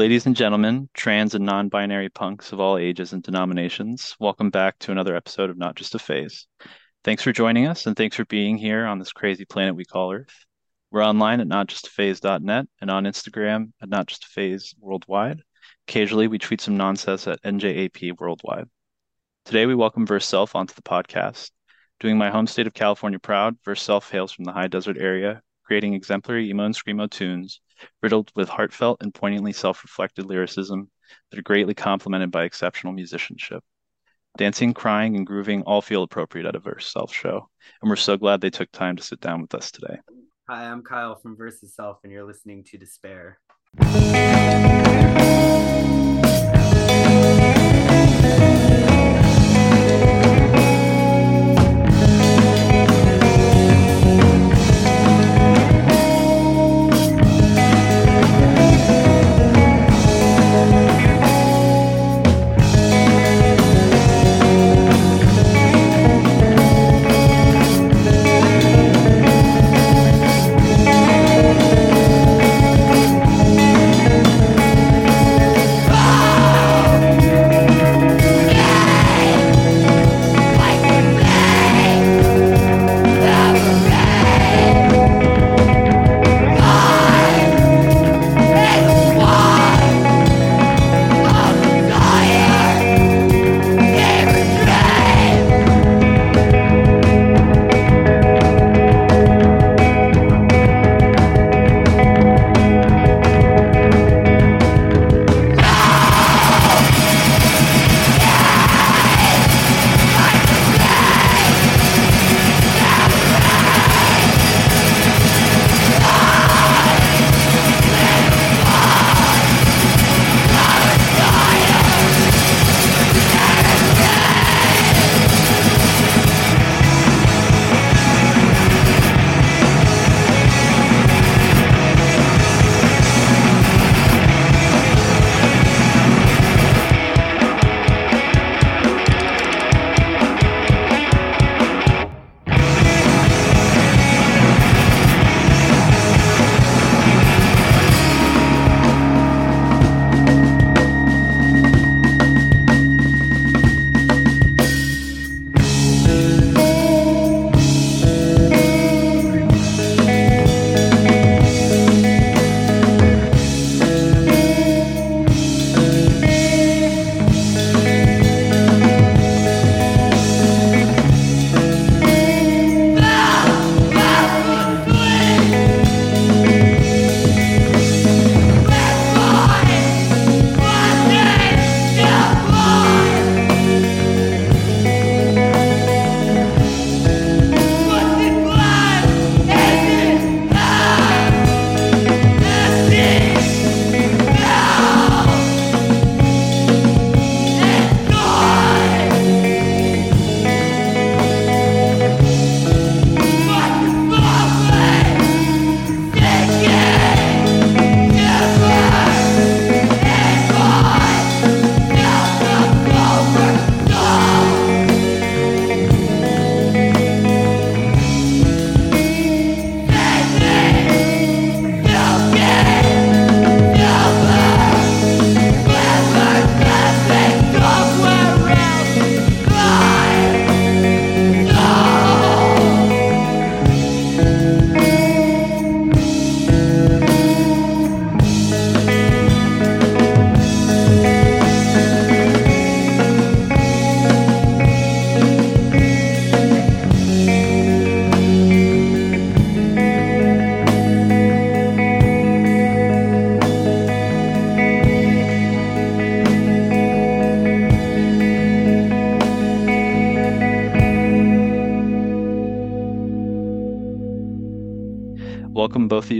Ladies and gentlemen, trans and non binary punks of all ages and denominations, welcome back to another episode of Not Just a Phase. Thanks for joining us and thanks for being here on this crazy planet we call Earth. We're online at notjustaphase.net and on Instagram at Not Just a Phase Worldwide. Occasionally, we tweet some nonsense at NJAP Worldwide. Today, we welcome Verse Self onto the podcast. Doing my home state of California proud, Verse Self hails from the high desert area, creating exemplary emo and screamo tunes riddled with heartfelt and poignantly self-reflected lyricism that are greatly complemented by exceptional musicianship. Dancing, crying, and grooving all feel appropriate at a Verse Self show, and we're so glad they took time to sit down with us today. Hi, I'm Kyle from Versus Self, and you're listening to Despair.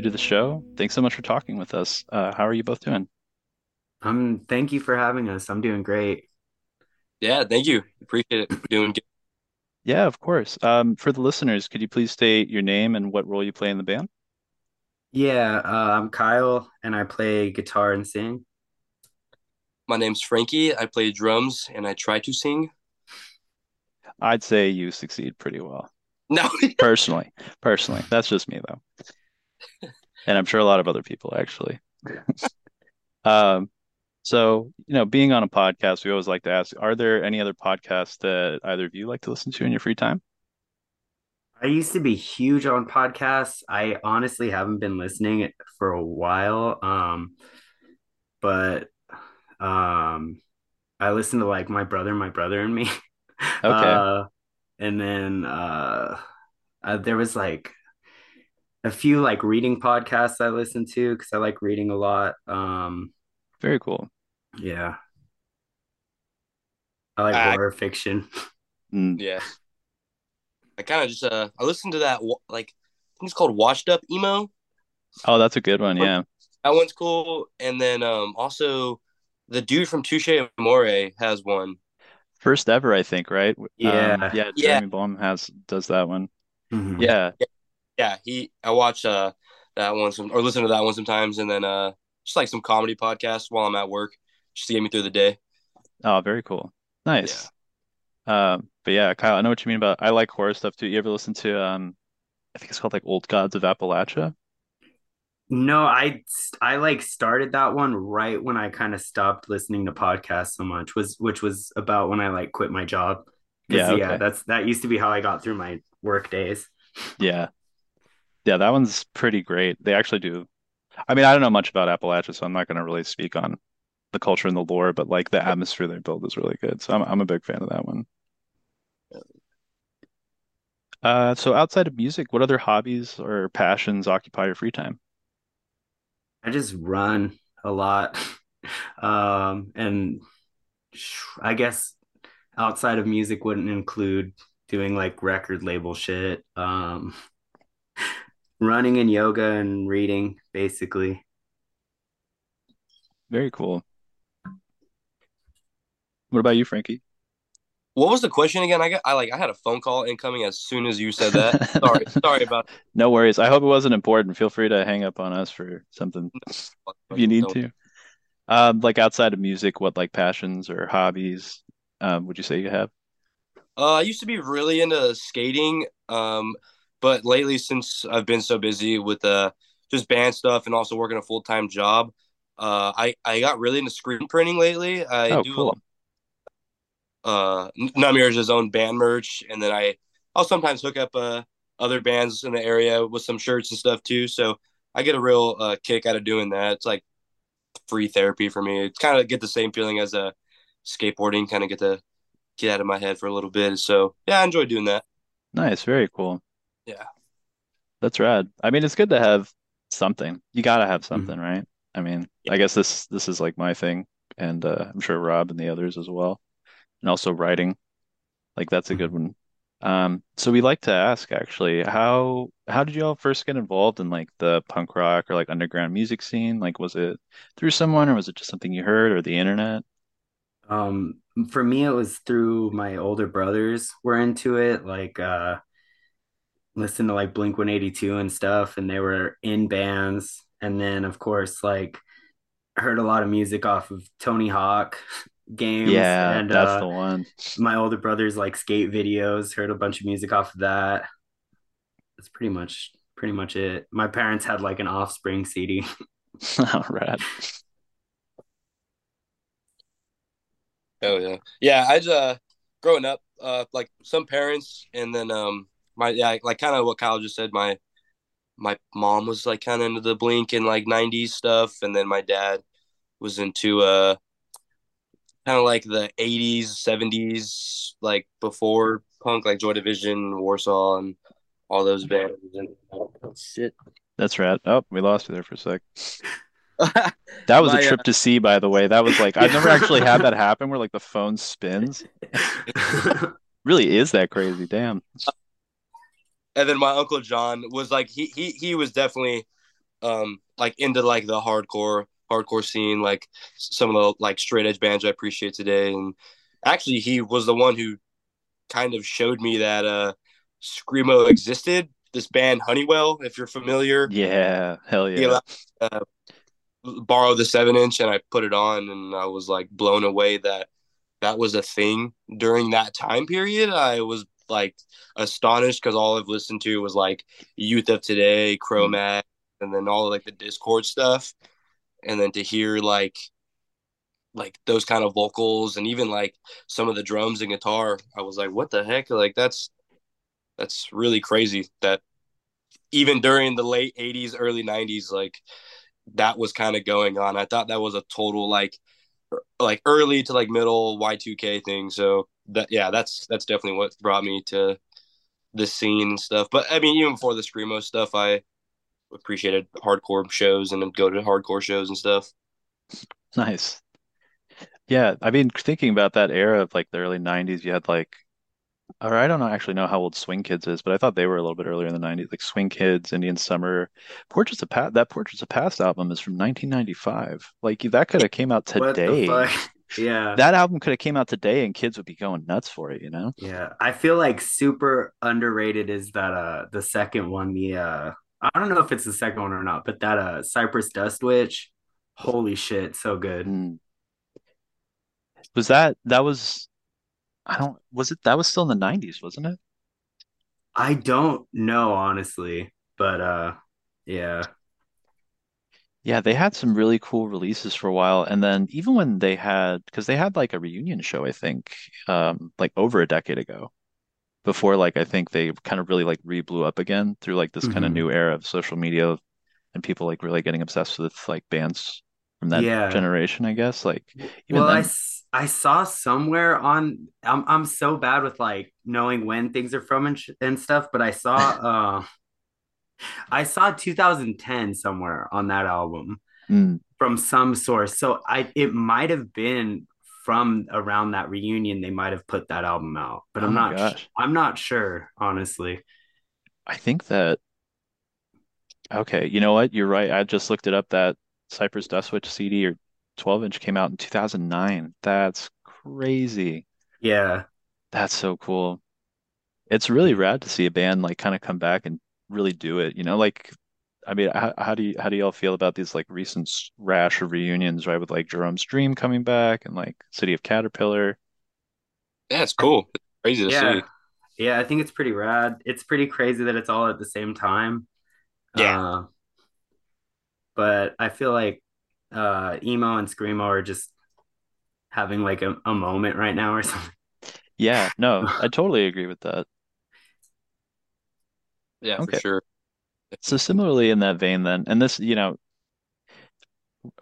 Welcome both of you to the show. Thanks so much for talking with us. Uh, how are you both doing? Um, thank you for having us. I'm doing great. Yeah, thank you. Appreciate it. Doing good. Yeah, of course. Um, for the listeners, could you please state your name and what role you play in the band? Yeah, uh, I'm Kyle, and I play guitar and sing. My name's Frankie. I play drums and I try to sing. I'd say you succeed pretty well. No, Personally, personally, that's just me though, and I'm sure a lot of other people actually. Um, so, you know, being on a podcast, we always like to ask, are there any other podcasts that either of you like to listen to in your free time? I used to be huge on podcasts. I honestly haven't been listening for a while. Um, but um I listen to like my brother, my brother and me. Okay, Uh and then uh, uh there was like a few like reading podcasts I listen to because I like reading a lot. Um very cool. yeah, I like I horror fiction. Mm. yeah. I kind of just uh I listened to that like I think it's called Washed Up Emo. Oh, that's a good one. Yeah. That one's cool. And then um also the dude from Touche Amore has one. First ever, I think, right? Um, Yeah. yeah, Yeah, Jeremy Bolm has does that one. Mhm. Yeah, yeah. Yeah, he I watch uh that one some or listen to that one sometimes, and then uh just like some comedy podcasts while I'm at work, just to get me through the day. Oh, very cool. Yeah. Nice. Um, but yeah, Kyle, I know what you mean about I like horror stuff too. You ever listen to um I think it's called like Old Gods of Appalachia? No, I I like started that one right when I kind of stopped listening to podcasts so much was which was about when I like quit my job. Because Yeah, yeah, that's that used to be how I got through my work days. Yeah. Yeah, that one's pretty great. They actually do. I mean, I don't know much about Appalachia, so I'm not going to really speak on the culture and the lore, but like the atmosphere they build is really good. So I'm I'm a big fan of that one. Uh, so outside of music, what other hobbies or passions occupy your free time? I just run a lot. Um, and I guess outside of music wouldn't include doing like record label shit. Um, running and yoga and reading, basically. Very cool. What about you, Frankie? What was the question again? I got I like I had a phone call incoming as soon as you said that. Sorry, sorry about No worries. I hope it wasn't important. Feel free to hang up on us for something if you need don't. to. Um, like outside of music, what like passions or hobbies um, would you say you have? Uh, I used to be really into skating, um, but lately since I've been so busy with uh just band stuff and also working a full time job, uh, I I got really into screen printing lately. I Oh, do cool. Uh, his own band merch, and then I I'll sometimes hook up uh other bands in the area with some shirts and stuff too. So I get a real uh, kick out of doing that. It's like free therapy for me. It's kind of get the same feeling as a uh, skateboarding, kind of get to get out of my head for a little bit. So yeah, I enjoy doing that. Nice, very cool. Yeah. That's rad. I mean, it's good to have something. You gotta have something, Mhm. right? I mean, Yeah. I guess this this is like my thing, and uh, I'm sure Rob and the others as well, and also writing. Like that's a good Mhm. one. Um, so we like to ask actually, how how did you all first get involved in like the punk rock or like underground music scene? Like, was it through someone or was it just something you heard or the internet? Um, for me, it was through my older brothers were into it, like uh, listen to like Blink 182 and stuff, and they were in bands. And then, of course, like heard a lot of music off of Tony Hawk games, Yeah, and that's uh, the one. my older brothers like skate videos. Heard a bunch of music off of that. That's pretty much pretty much it. My parents had like an Offspring CD. Oh, rad. Oh yeah, yeah. I just uh, growing up, uh, like some parents, and then um, my yeah, like kind of what Kyle just said. My my mom was like kind of into the Blink and like '90s stuff, and then my dad was into uh, kind of like the '80s, '70s, like before punk, like Joy Division, Warsaw, and all those bands. And oh, shit, That's right. Oh, we lost you there for a sec. That was a my uh, trip to see, by the way. That was like I've never actually had that happen where like the phone spins. Really is that crazy? Damn. And then my uncle John was like he he he was definitely um like into like the hardcore hardcore scene like some of the like straight edge bands I appreciate today and actually he was the one who kind of showed me that uh screamo existed this band Honeywell if you're familiar Yeah, hell he yeah. allowed uh, borrow the seven inch and I put it on and I was like blown away that that was a thing during that time period. I was like astonished because all I've listened to was like Youth of Today, Cro-Mags, mm-hmm. and then all of, like the Dischord stuff. and then to hear like like those kind of vocals and even like some of the drums and guitar, I was like, what the heck? Like that's that's really crazy that even during the late 80s early 90s like that was kind of going on i thought that was a total like er, like early to like middle y2k thing so that yeah that's that's definitely what brought me to the scene and stuff but i mean even before the screamo stuff i appreciated hardcore shows and go to hardcore shows and stuff Nice. Yeah, I mean, thinking about that era of like the early 90s, you had like or I don't know, actually know how old Swing Kids is, but I thought they were a little bit earlier in the 90s, like Swing Kids, Indian Summer. Portraits of Past, that Portraits of Past album is from 1995. Like that could have came out What the today. Yeah. That album could have came out today and kids would be going nuts for it, you know? Yeah. I feel like super underrated is that uh the second one, the uh I don't know if it's the second one or not, but that uh Cypress Dust Witch, holy shit, so good. Mm. Was that that was I don't was it that was still in the 90s, wasn't it? I don't know honestly, but uh yeah. Yeah, they had some really cool releases for a while, and then even when they had, because they had like a reunion show, I think, um, like over a decade ago, before like I think they kind of really like re-blew up again through like this kind of hmm new era of social media and people like really getting obsessed with like bands from that Yeah. generation, I guess. Like even Well, I, s- I saw somewhere on I'm I'm so bad with like knowing when things are from and, sh and stuff, but I saw uh I saw 2010 somewhere on that album mm, from some source. So I it might have been from around that reunion they might have put that album out, but oh I'm not sh I'm not sure, honestly. I think that okay, you know what? You're right. I just looked it up. That Cypress Dust Witch CD or 12 inch came out in 2009. That's crazy. Yeah. That's so cool. It's really rad to see a band like kind of come back and really do it. You know, like I mean, how, how do you how do y'all feel about these like recent rash of reunions, right? With like Jerome's Dream coming back and like City of Caterpillar. yeah it's cool it's crazy to Yeah. see Yeah, I think it's pretty rad. It's pretty crazy that it's all at the same time. yeah Uh, but I feel like uh emo and screamo are just having like a, a moment right now or something. Yeah, no, I totally agree with that. Yeah for Okay. sure So similarly in that vein then, and this, you know,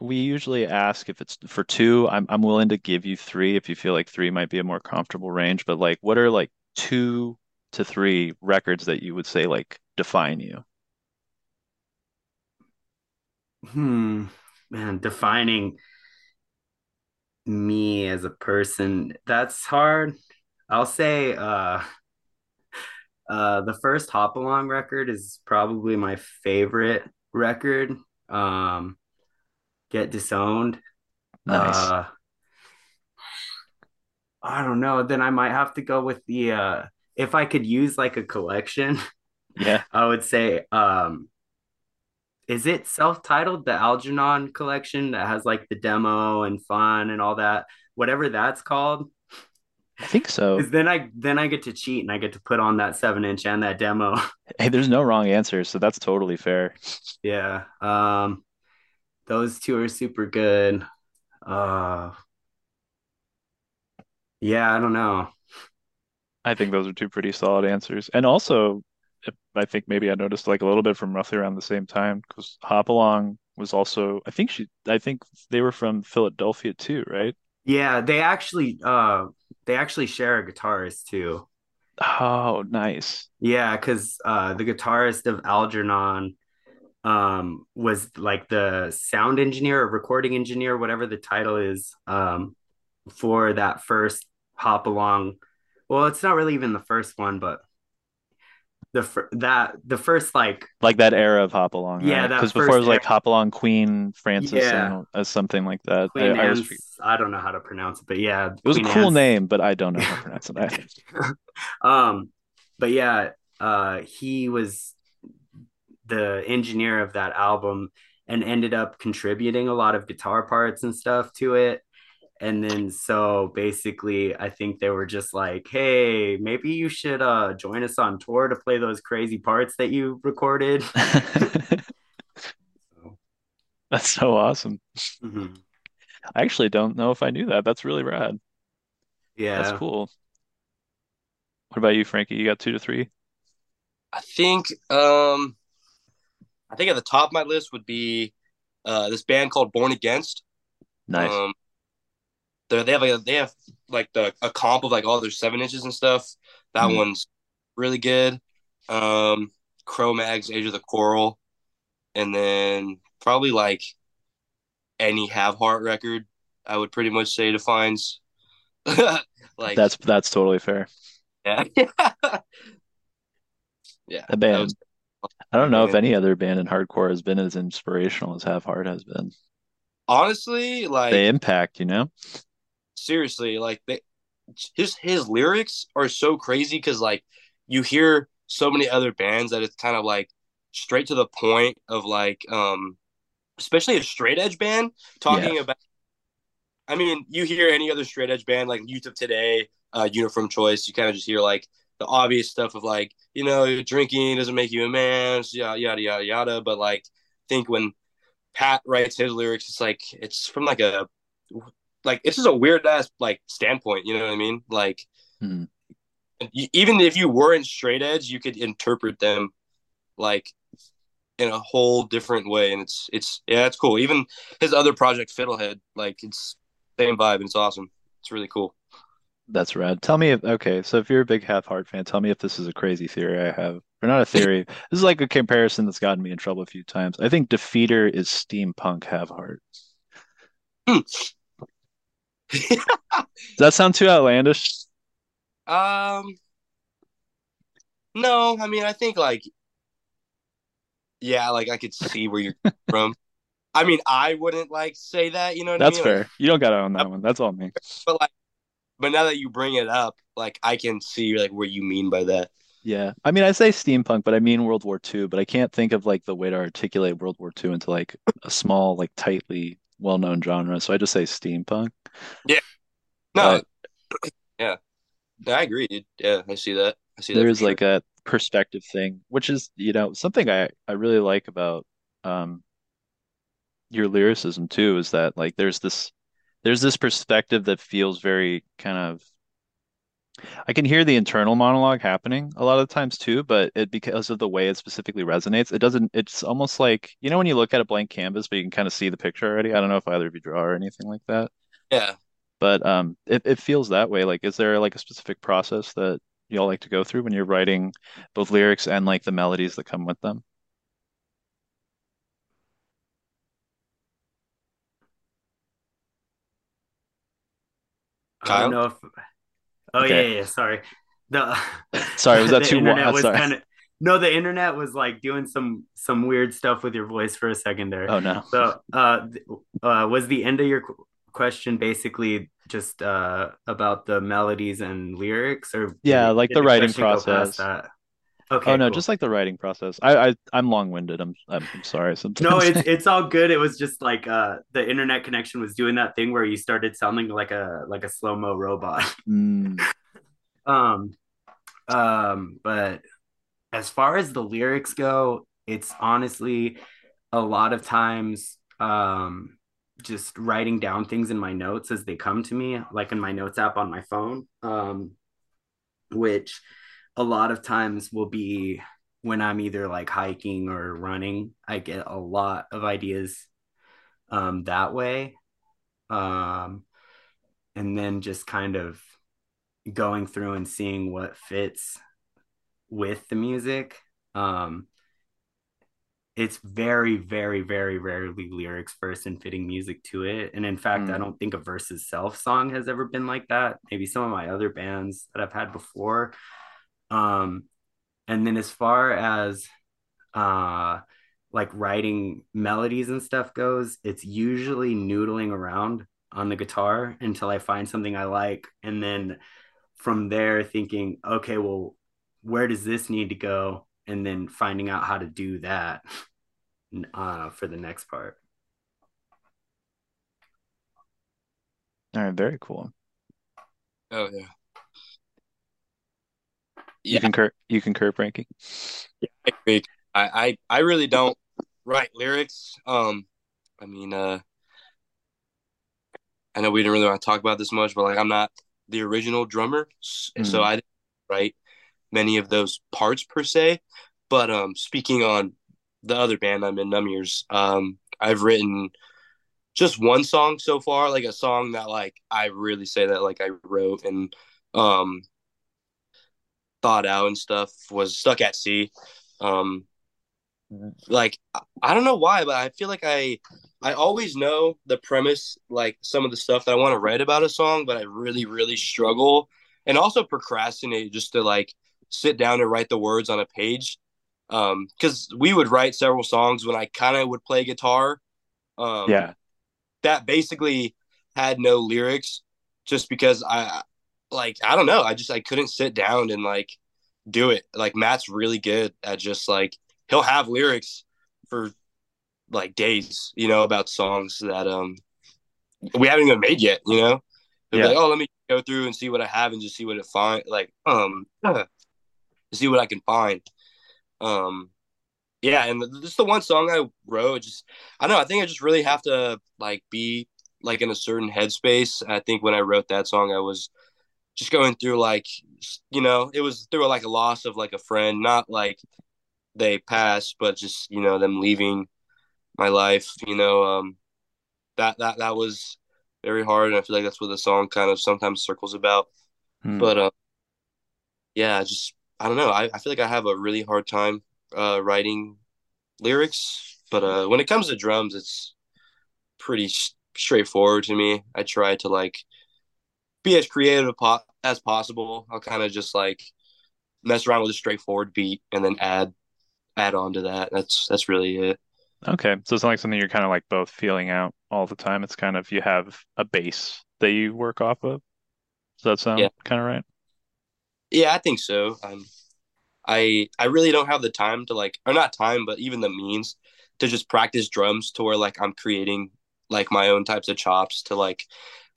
we usually ask if it's for two, I'm I'm willing to give you three if you feel like three might be a more comfortable range, but like what are like two to three records that you would say like define you? Hmm, man, defining me as a person, that's hard. I'll say uh uh the first Hop Along record is probably my favorite record. Um Get Disowned. Nice. Uh I don't know, then I might have to go with the uh if I could use like a collection, Yeah. I would say um is it self-titled the Algernon collection that has like the demo and fun and all that whatever that's called I think so. then I then I get to cheat and I get to put on that seven inch and that demo Hey, there's no wrong answer, so that's totally fair. yeah um those two are super good uh yeah I don't know I think those are two pretty solid answers. And also, I think maybe I noticed like a little bit from roughly around the same time because Hop Along was also, I think she, I think they were from Philadelphia too, right? yeah they actually uh they actually share a guitarist too Oh, nice. yeah because uh the guitarist of Algernon um was like the sound engineer or recording engineer whatever the title is um for that first Hop Along well it's not really even the first one but the fir- that the first like Like that era of Hop Along, yeah right? Because before it was era, like Hop Along, Queen, Francis, yeah. and uh, something like that. I, Queen I was, I don't know how to pronounce it but yeah it was a cool Anne's. name, but I don't know how to pronounce it um but yeah uh he was the engineer of that album and ended up contributing a lot of guitar parts and stuff to it and then so basically i think they were just like hey maybe you should uh join us on tour to play those crazy parts that you recorded That's so awesome. Mhm. I actually don't know if I knew that. That's really rad. Yeah. That's cool. What about you, Frankie? You got two to three? I think um I think at the top of my list would be uh this band called Born Against. Nice. Um they they have like a, they have like the a comp of like all their seven inches and stuff. That Mm. one's really good. Um Cro-Mags, Age of the Quarrel, and then probably like any Have Heart record, I would pretty much say defines like That's that's totally fair. yeah. yeah. The band. was- I don't know if any other band in hardcore has been as inspirational as Have Heart has been. honestly like They impact, you know? Seriously like they his his lyrics are so crazy because like you hear so many other bands that it's kind of like straight to the point of like um especially a straight edge band talking Yeah. about i mean you hear any other straight edge band like youth of today uh uniform choice you kind of just hear like the obvious stuff of like you know drinking doesn't make you a man yada yada yada yada but like think when pat writes his lyrics it's like it's from like a like it's just a weird ass like standpoint you know what i mean like Hmm. you, even if you weren't straight edge you could interpret them like in a whole different way and it's it's yeah it's cool even his other project fiddlehead like it's same vibe and it's awesome it's really cool That's rad. Tell me if okay, so if you're a big Have Heart fan, tell me if this is a crazy theory I have. Or not a theory. This is like a comparison that's gotten me in trouble a few times. I think Defeater is steampunk Have Heart. Does that sound too outlandish? um no i mean i think like yeah like i could see where you're from i mean i wouldn't like say that you know what That's i mean Like, fair. You don't got to own that one. That's all me. but like but now that you bring it up like i can see like what you mean by that Yeah. I mean, I say steampunk, but I mean World War II, but I can't think of like the way to articulate World War II into like a small, like tightly well-known genre. So I just say steampunk. Yeah. No But yeah i agree dude yeah i see that i see that there for is sure like a perspective thing, which is, you know, something I I really like about um your lyricism too, is that like there's this there's this perspective that feels very kind of I can hear the internal monologue happening a lot of times too, but it because of the way it specifically resonates, it doesn't, it's almost like, you know, when you look at a blank canvas, but you can kind of see the picture already. I don't know if either of you draw or anything like that, yeah but um it, it feels that way. Like, is there like a specific process that y'all like to go through when you're writing both lyrics and like the melodies that come with them? I don't know if Oh yeah, Okay. yeah, yeah, sorry. The Sorry, was that too internet was Sorry. kind of no, the internet was like doing some some weird stuff with your voice for a second there. Oh no. So, uh, uh, was the end of your question basically just uh about the melodies and lyrics, or Yeah, like the writing question go past process. That? Oh no, cool. just like the writing process. I, I I'm long-winded. I'm I'm, I'm sorry No, it's it's all good. It was just like uh the internet connection was doing that thing where you started sounding like a like a slow-mo robot. Mm, Um, um, but as far as the lyrics go, it's honestly a lot of times um just writing down things in my notes as they come to me, like in my notes app on my phone. Um, which a lot of times will be when I'm either like hiking or running. I get a lot of ideas um that way. Um, and then just kind of going through and seeing what fits with the music. Um, it's very, very, very rarely lyrics first and fitting music to it. And in fact, I mm, don't think a versus self song has ever been like that. Maybe some of my other bands that I've had before. Um, and then as far as uh like writing melodies and stuff goes, it's usually noodling around on the guitar until I find something I like. And then from there thinking, okay, well, where does this need to go? And then finding out how to do that uh, for the next part. all right, very cool. oh yeah You yeah concur you concur, Frankie? I agree. I, I I really don't write lyrics. Um, I mean, uh, I know we didn't really want to talk about this much, but like I'm not the original drummer, mm-hmm. so I didn't write many of those parts per se. But um, speaking on the other band I'm in, Knumears, um, I've written just one song so far, like a song that like I really say that like I wrote and um thought out and stuff was stuck at sea. Um like I don't know why, but I feel like I I always know the premise, like some of the stuff that I want to write about a song, but I really, really struggle and also procrastinate just to like sit down and write the words on a page. Um, because we would write several songs when I kind of would play guitar. Um, yeah, that basically had no lyrics, just because I like I don't know, I just I couldn't sit down and like do it. Like Matt's really good at just like he'll have lyrics for like days, you know, about songs that um we haven't even made yet, you know. yeah. like, oh, let me go through and see what I have and just see what it find like um see what I can find. Um yeah, and this is the one song I wrote. Just I don't know. I think I just really have to like be like in a certain headspace. I think when I wrote that song, I was just going through like you know it was through like a loss of like a friend, not like they passed, but just you know them leaving my life. You know, um, that that that was very hard, and I feel like that's what the song kind of sometimes circles about. Hmm. But uh, yeah, just I don't know. I, I feel like I have a really hard time uh, writing lyrics, but uh, when it comes to drums, it's pretty straightforward to me. I try to like be as creative po- as possible. I'll kind of just like mess around with a straightforward beat and then add add on to that. That's that's really it. Okay, so it's not like something you're kind of like both feeling out all the time. It's kind of you have a base that you work off of. Does that sound yeah. kind of right? Yeah, I think so. Um, I I really don't have the time to like, or not time, but even the means to just practice drums to where like I'm creating like my own types of chops to like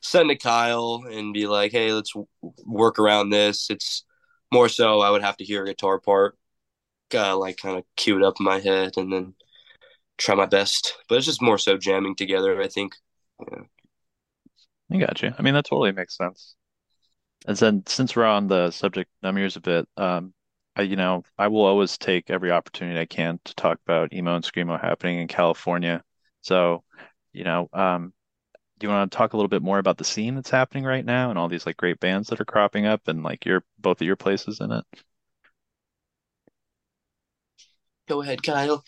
send to Kyle and be like, hey, let's work around this. It's more so I would have to hear a guitar part, uh, like kind of queued up in my head, and then try my best. But it's just more so jamming together, I think. Yeah. I got you. I mean, that totally makes sense. And then since we're on the subject Knumears a bit, um, I, you know, I will always take every opportunity I can to talk about emo and screamo happening in California. So, you know, um, do you want to talk a little bit more about the scene that's happening right now and all these like great bands that are cropping up and like your both of your places in it? Go ahead, Kyle.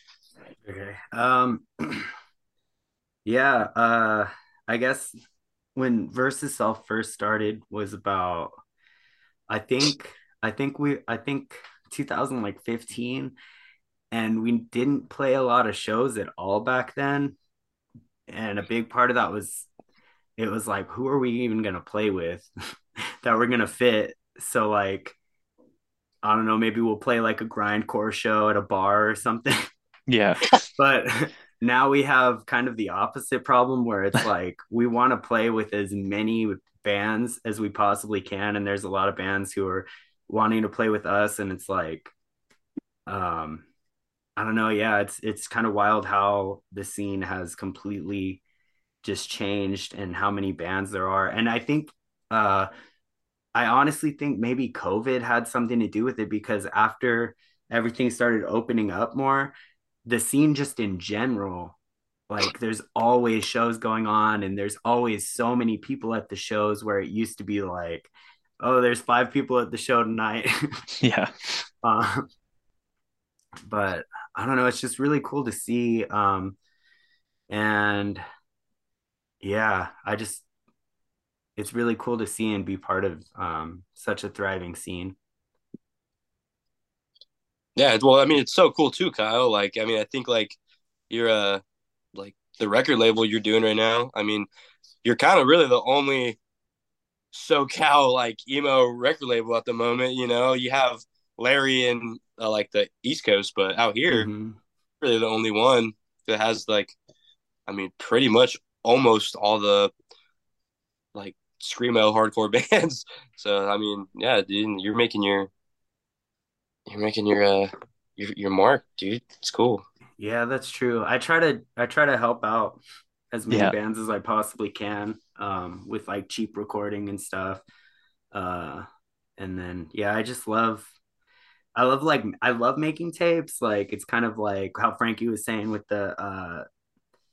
Okay. Um yeah, uh I guess when Versus Self first started was about I think I think we I think 2015 and we didn't play a lot of shows at all back then. And a big part of that was it was like who are we even going to play with that we're going to fit? So like I don't know, maybe we'll play like a grindcore show at a bar or something. Yeah. but now we have kind of the opposite problem where it's like we want to play with as many bands as we possibly can and there's a lot of bands who are wanting to play with us and it's like um I don't know, yeah, it's it's kind of wild how the scene has completely just changed and how many bands there are. And I think uh I honestly think maybe COVID had something to do with it because after everything started opening up more, the scene just in general like there's always shows going on and there's always so many people at the shows where it used to be like oh there's five people at the show tonight yeah uh, but i don't know it's just really cool to see um and yeah i just it's really cool to see and be part of um such a thriving scene yeah, well, I mean, it's so cool too, Kyle. Like, I mean, I think like you're uh like the record label you're doing right now. I mean, you're kind of really the only SoCal like emo record label at the moment. You know, you have Larry and uh, like the East Coast, but out here, mm-hmm. really the only one that has like, I mean, pretty much almost all the like screamo hardcore bands. So I mean, yeah, dude, you're making your you're making your uh your your mark, dude. It's cool. Yeah, that's true. I try to I try to help out as many Yeah. bands as I possibly can um, with like cheap recording and stuff. Uh, and then yeah, I just love I love like I love making tapes. Like it's kind of like how Frankie was saying with the uh,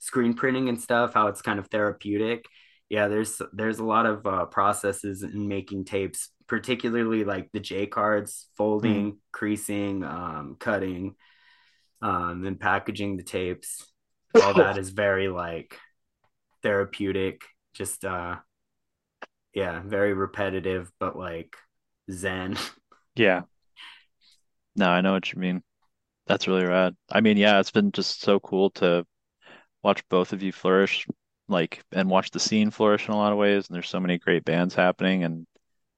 screen printing and stuff, how it's kind of therapeutic. Yeah, there's there's a lot of uh, processes in making tapes, particularly like the J cards, folding, creasing, um, cutting, um, and packaging the tapes. All that is very like therapeutic. Just uh, yeah, very repetitive, but like zen. Yeah. No, I know what you mean. That's really rad. I mean, yeah, it's been just so cool to watch both of you flourish, like, and watch the scene flourish in a lot of ways. And there's so many great bands happening. And,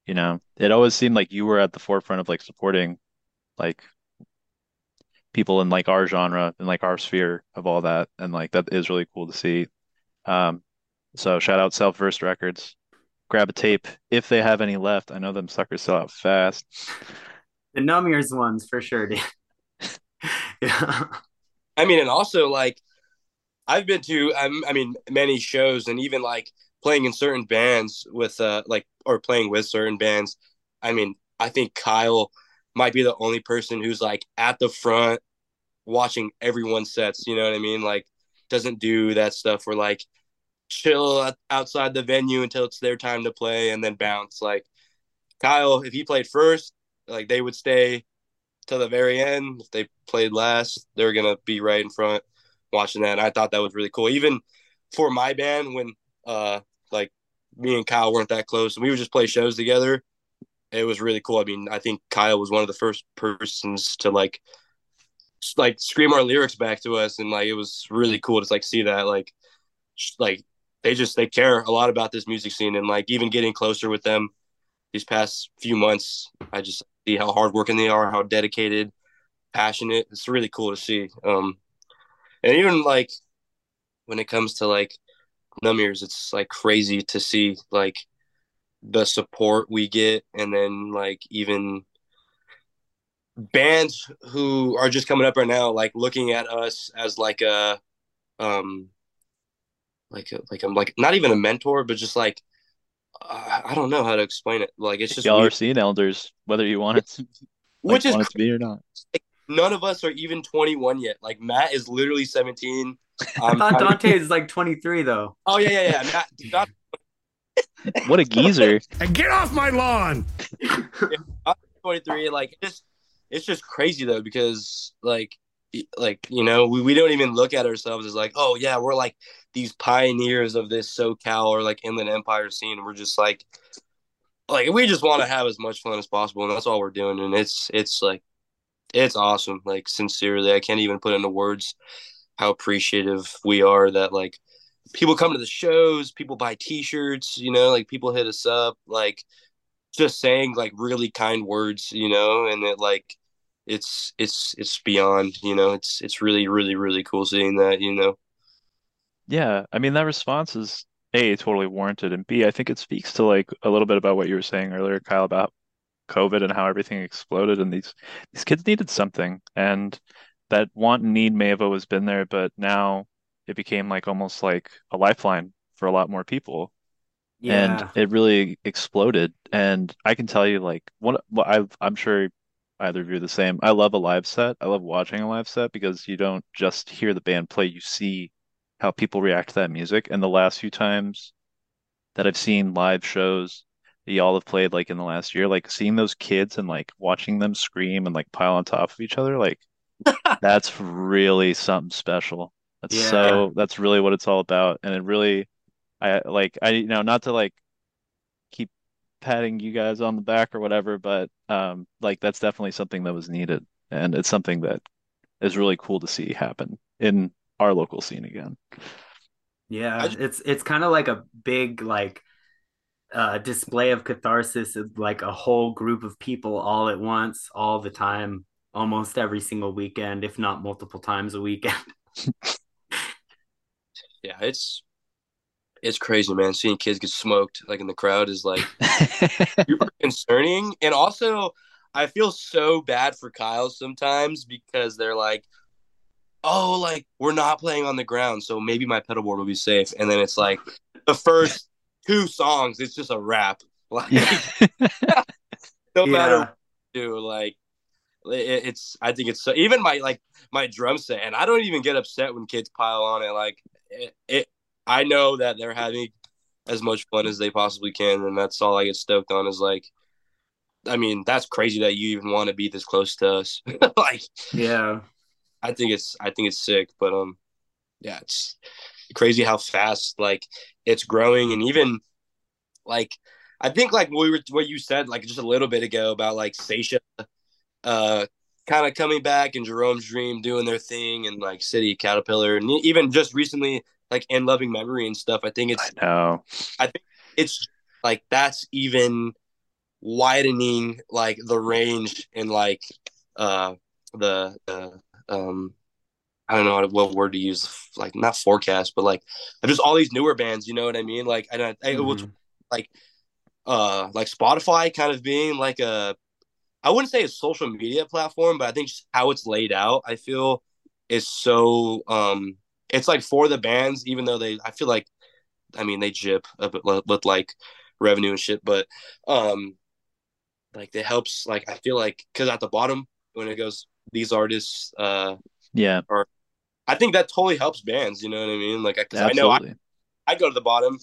you know, it always seemed like you were at the forefront of like supporting like people in like our genre and like our sphere of all that. And like that is really cool to see. Um, so shout out Self Versed Records. Grab a tape if they have any left. I know them suckers sell out fast. The Knumears ones for sure, dude. yeah. I mean, and also like I've been to um, I mean many shows and even like playing in certain bands with uh like or playing with certain bands. I mean, I think Kyle might be the only person who's like at the front watching everyone's sets, you know what I mean? Like doesn't do that stuff where like chill outside the venue until it's their time to play and then bounce. Like Kyle, if he played first, like they would stay till the very end. If they played last, they're gonna be right in front watching that. And I thought that was really cool. Even for my band, when uh like me and Kyle weren't that close and we would just play shows together, it was really cool. I mean, I think Kyle was one of the first persons to like like scream our lyrics back to us and like it was really cool to like see that like like they just they care a lot about this music scene and like even getting closer with them these past few months i just see how hardworking they are how dedicated passionate it's really cool to see um and even like when it comes to like numb it's like crazy to see like the support we get and then like even bands who are just coming up right now like looking at us as like a um like a, like I'm like not even a mentor but just like uh, I don't know how to explain it. Like it's just Y'all are seeing elders, whether you want it to, like, which is want it to be or not. None of us are even 21 yet like Matt is literally 17 I um, thought Dante is like 23 though. oh yeah yeah yeah Matt not What a geezer. And get off my lawn! 23 like it's it's just crazy though because like like you know we, we don't even look at ourselves as like oh yeah we're like these pioneers of this SoCal or like Inland Empire scene we're just like like we just want to have as much fun as possible and that's all we're doing and it's it's like it's awesome like sincerely I can't even put into words how appreciative we are that like people come to the shows people buy t-shirts you know like people hit us up like just saying like really kind words, you know, and it like it's it's it's beyond, you know, it's it's really really really cool seeing that, you know. Yeah, I mean that response is A, totally warranted, and B, I think it speaks to like a little bit about what you were saying earlier, Kyle, about COVID and how everything exploded and these these kids needed something and that want and need may have always been there, but now it became like almost like a lifeline for a lot more people. And it really exploded. And I can tell you like one well, I I'm sure either of you are the same. I love a live set. I love watching a live set because you don't just hear the band play, you see how people react to that music. And the last few times that I've seen live shows y'all have played like in the last year, like seeing those kids and like watching them scream and like pile on top of each other, like that's really something special. That's Yeah. so that's really what it's all about. And it really I like I you know not to like keep patting you guys on the back or whatever, but um like that's definitely something that was needed. And it's something that is really cool to see happen in our local scene again. Yeah, just- it's it's kind of like a big like uh display of catharsis of like a whole group of people all at once, all the time, almost every single weekend, if not multiple times a weekend. Yeah, it's it's crazy, man. Seeing kids get smoked like in the crowd is like super concerning. And also I feel so bad for Kyle sometimes because they're like oh, like we're not playing on the ground, so maybe my pedal board will be safe. And then it's like the first two songs, it's just a rap. Like Yeah. no matter Yeah. what you do, like it, it's. I think it's so. Even my like my drum set, and I don't even get upset when kids pile on it. Like it, it I know that they're having as much fun as they possibly can, and that's all I get stoked on. Is like, I mean, that's crazy that you even want to be this close to us. like, Yeah. I think it's I think it's sick, but um, yeah, it's crazy how fast like it's growing, and even like I think like what we were what you said like just a little bit ago about like Saetia, uh, kind of coming back and Jerome's Dream doing their thing, and like City Caterpillar, and even just recently like in Loving Memory and stuff. I think it's I know. I think it's like that's even widening like the range and like uh the the um I don't know what, what word to use like not forecast but like just all these newer bands you know what I mean? Like and I, it was like uh like Spotify kind of being like a I wouldn't say a social media platform but I think just how it's laid out I feel is so um it's like for the bands even though they I feel like I mean they jip a bit with, like revenue and shit but um like it helps like I feel like because at the bottom when it goes these artists uh Yeah, I think that totally helps bands you know what I mean like because I know I. I go to the bottom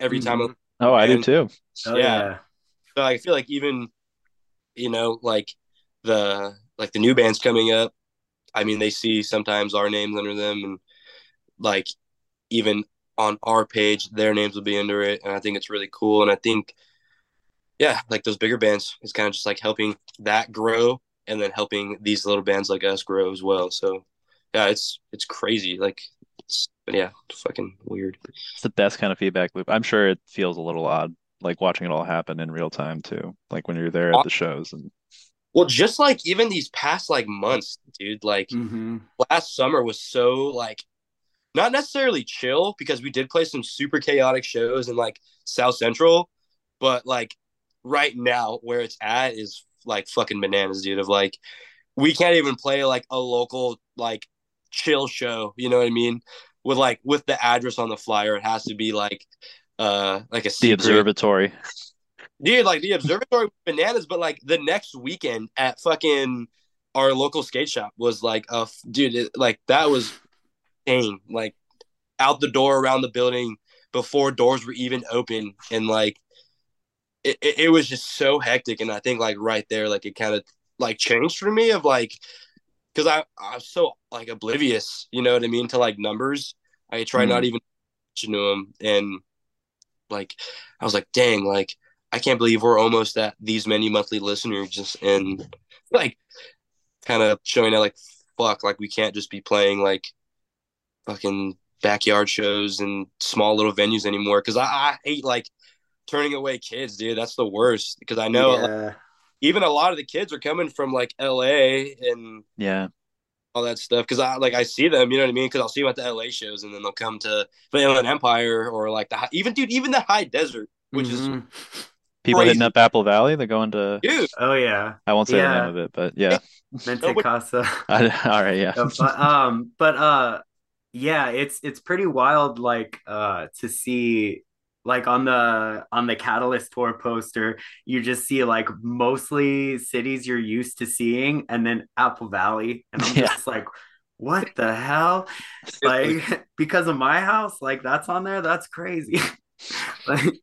every time Mhm. Oh, I do and- too. Oh Yeah. yeah. So I feel like even, you know, like the like the new bands coming up. I mean, they see sometimes our names under them, and like even on our page, their names will be under it, and I think it's really cool. And I think, yeah, like those bigger bands, it's kind of just like helping that grow, and then helping these little bands like us grow as well. So, yeah, it's it's crazy. Like, it's but yeah, fucking weird. It's the best kind of feedback loop. I'm sure it feels a little odd, like watching it all happen in real time too. Like when you're there at the shows and Well, just like even these past like months, dude, like. hmm last summer was so like not necessarily chill because we did play some super chaotic shows in like South Central, but like right now where it's at is like fucking bananas, dude. Of like we can't even play like a local like chill show, you know what I mean? With like with the address on the flyer, it has to be like uh like a the observatory. dude like the observatory bananas but like the next weekend at fucking our local skate shop was like a dude it, like that was insane like out the door around the building before doors were even open and like it, it, it was just so hectic and i think like right there like it kind of like changed for me of like because i i was so like oblivious you know what i mean to like numbers i try Mhm. not even to them and like i was like dang like i can't believe we're almost at these many monthly listeners just and like kind of showing that like fuck like we can't just be playing like fucking backyard shows and small little venues anymore because I, I hate like turning away kids dude that's the worst because i know like, Yeah. Even a lot of the kids are coming from like la and Yeah. all that stuff because I like I see them, you know what I mean? Because I'll see them at the LA shows, and then they'll come to the Inland Empire or like the hi- even dude, even the High Desert, which is Mhm. People Crazy. hitting up Apple Valley, they're going to dude. Oh yeah. I won't say the name of it, but yeah. Mente Casa. I, all right, yeah. But um but uh yeah it's it's pretty wild like uh to see like on the on the catalyst tour poster you just see like mostly cities you're used to seeing and then apple valley. And i'm Yeah. just like what the hell? Like because of my house like that's on there? That's crazy. Like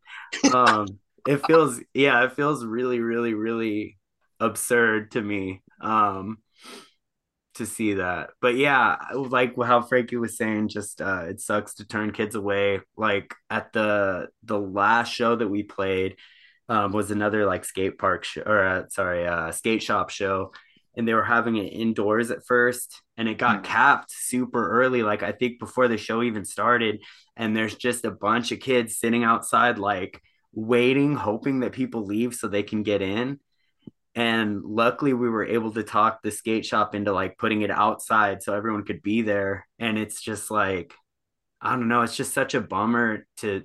um it feels yeah it feels really really really absurd to me. Um to see that. But yeah, like how Frankie was saying, just uh, it sucks to turn kids away. Like at the the last show that we played um, was another like skate park show or uh, sorry, uh, skate shop show, and they were having it indoors at first, and it got Hmm. capped super early. Like I think before the show even started, and there's just a bunch of kids sitting outside, like waiting, hoping that people leave so they can get in and luckily we were able to talk the skate shop into like putting it outside so everyone could be there. And it's just like i don't know it's just such a bummer to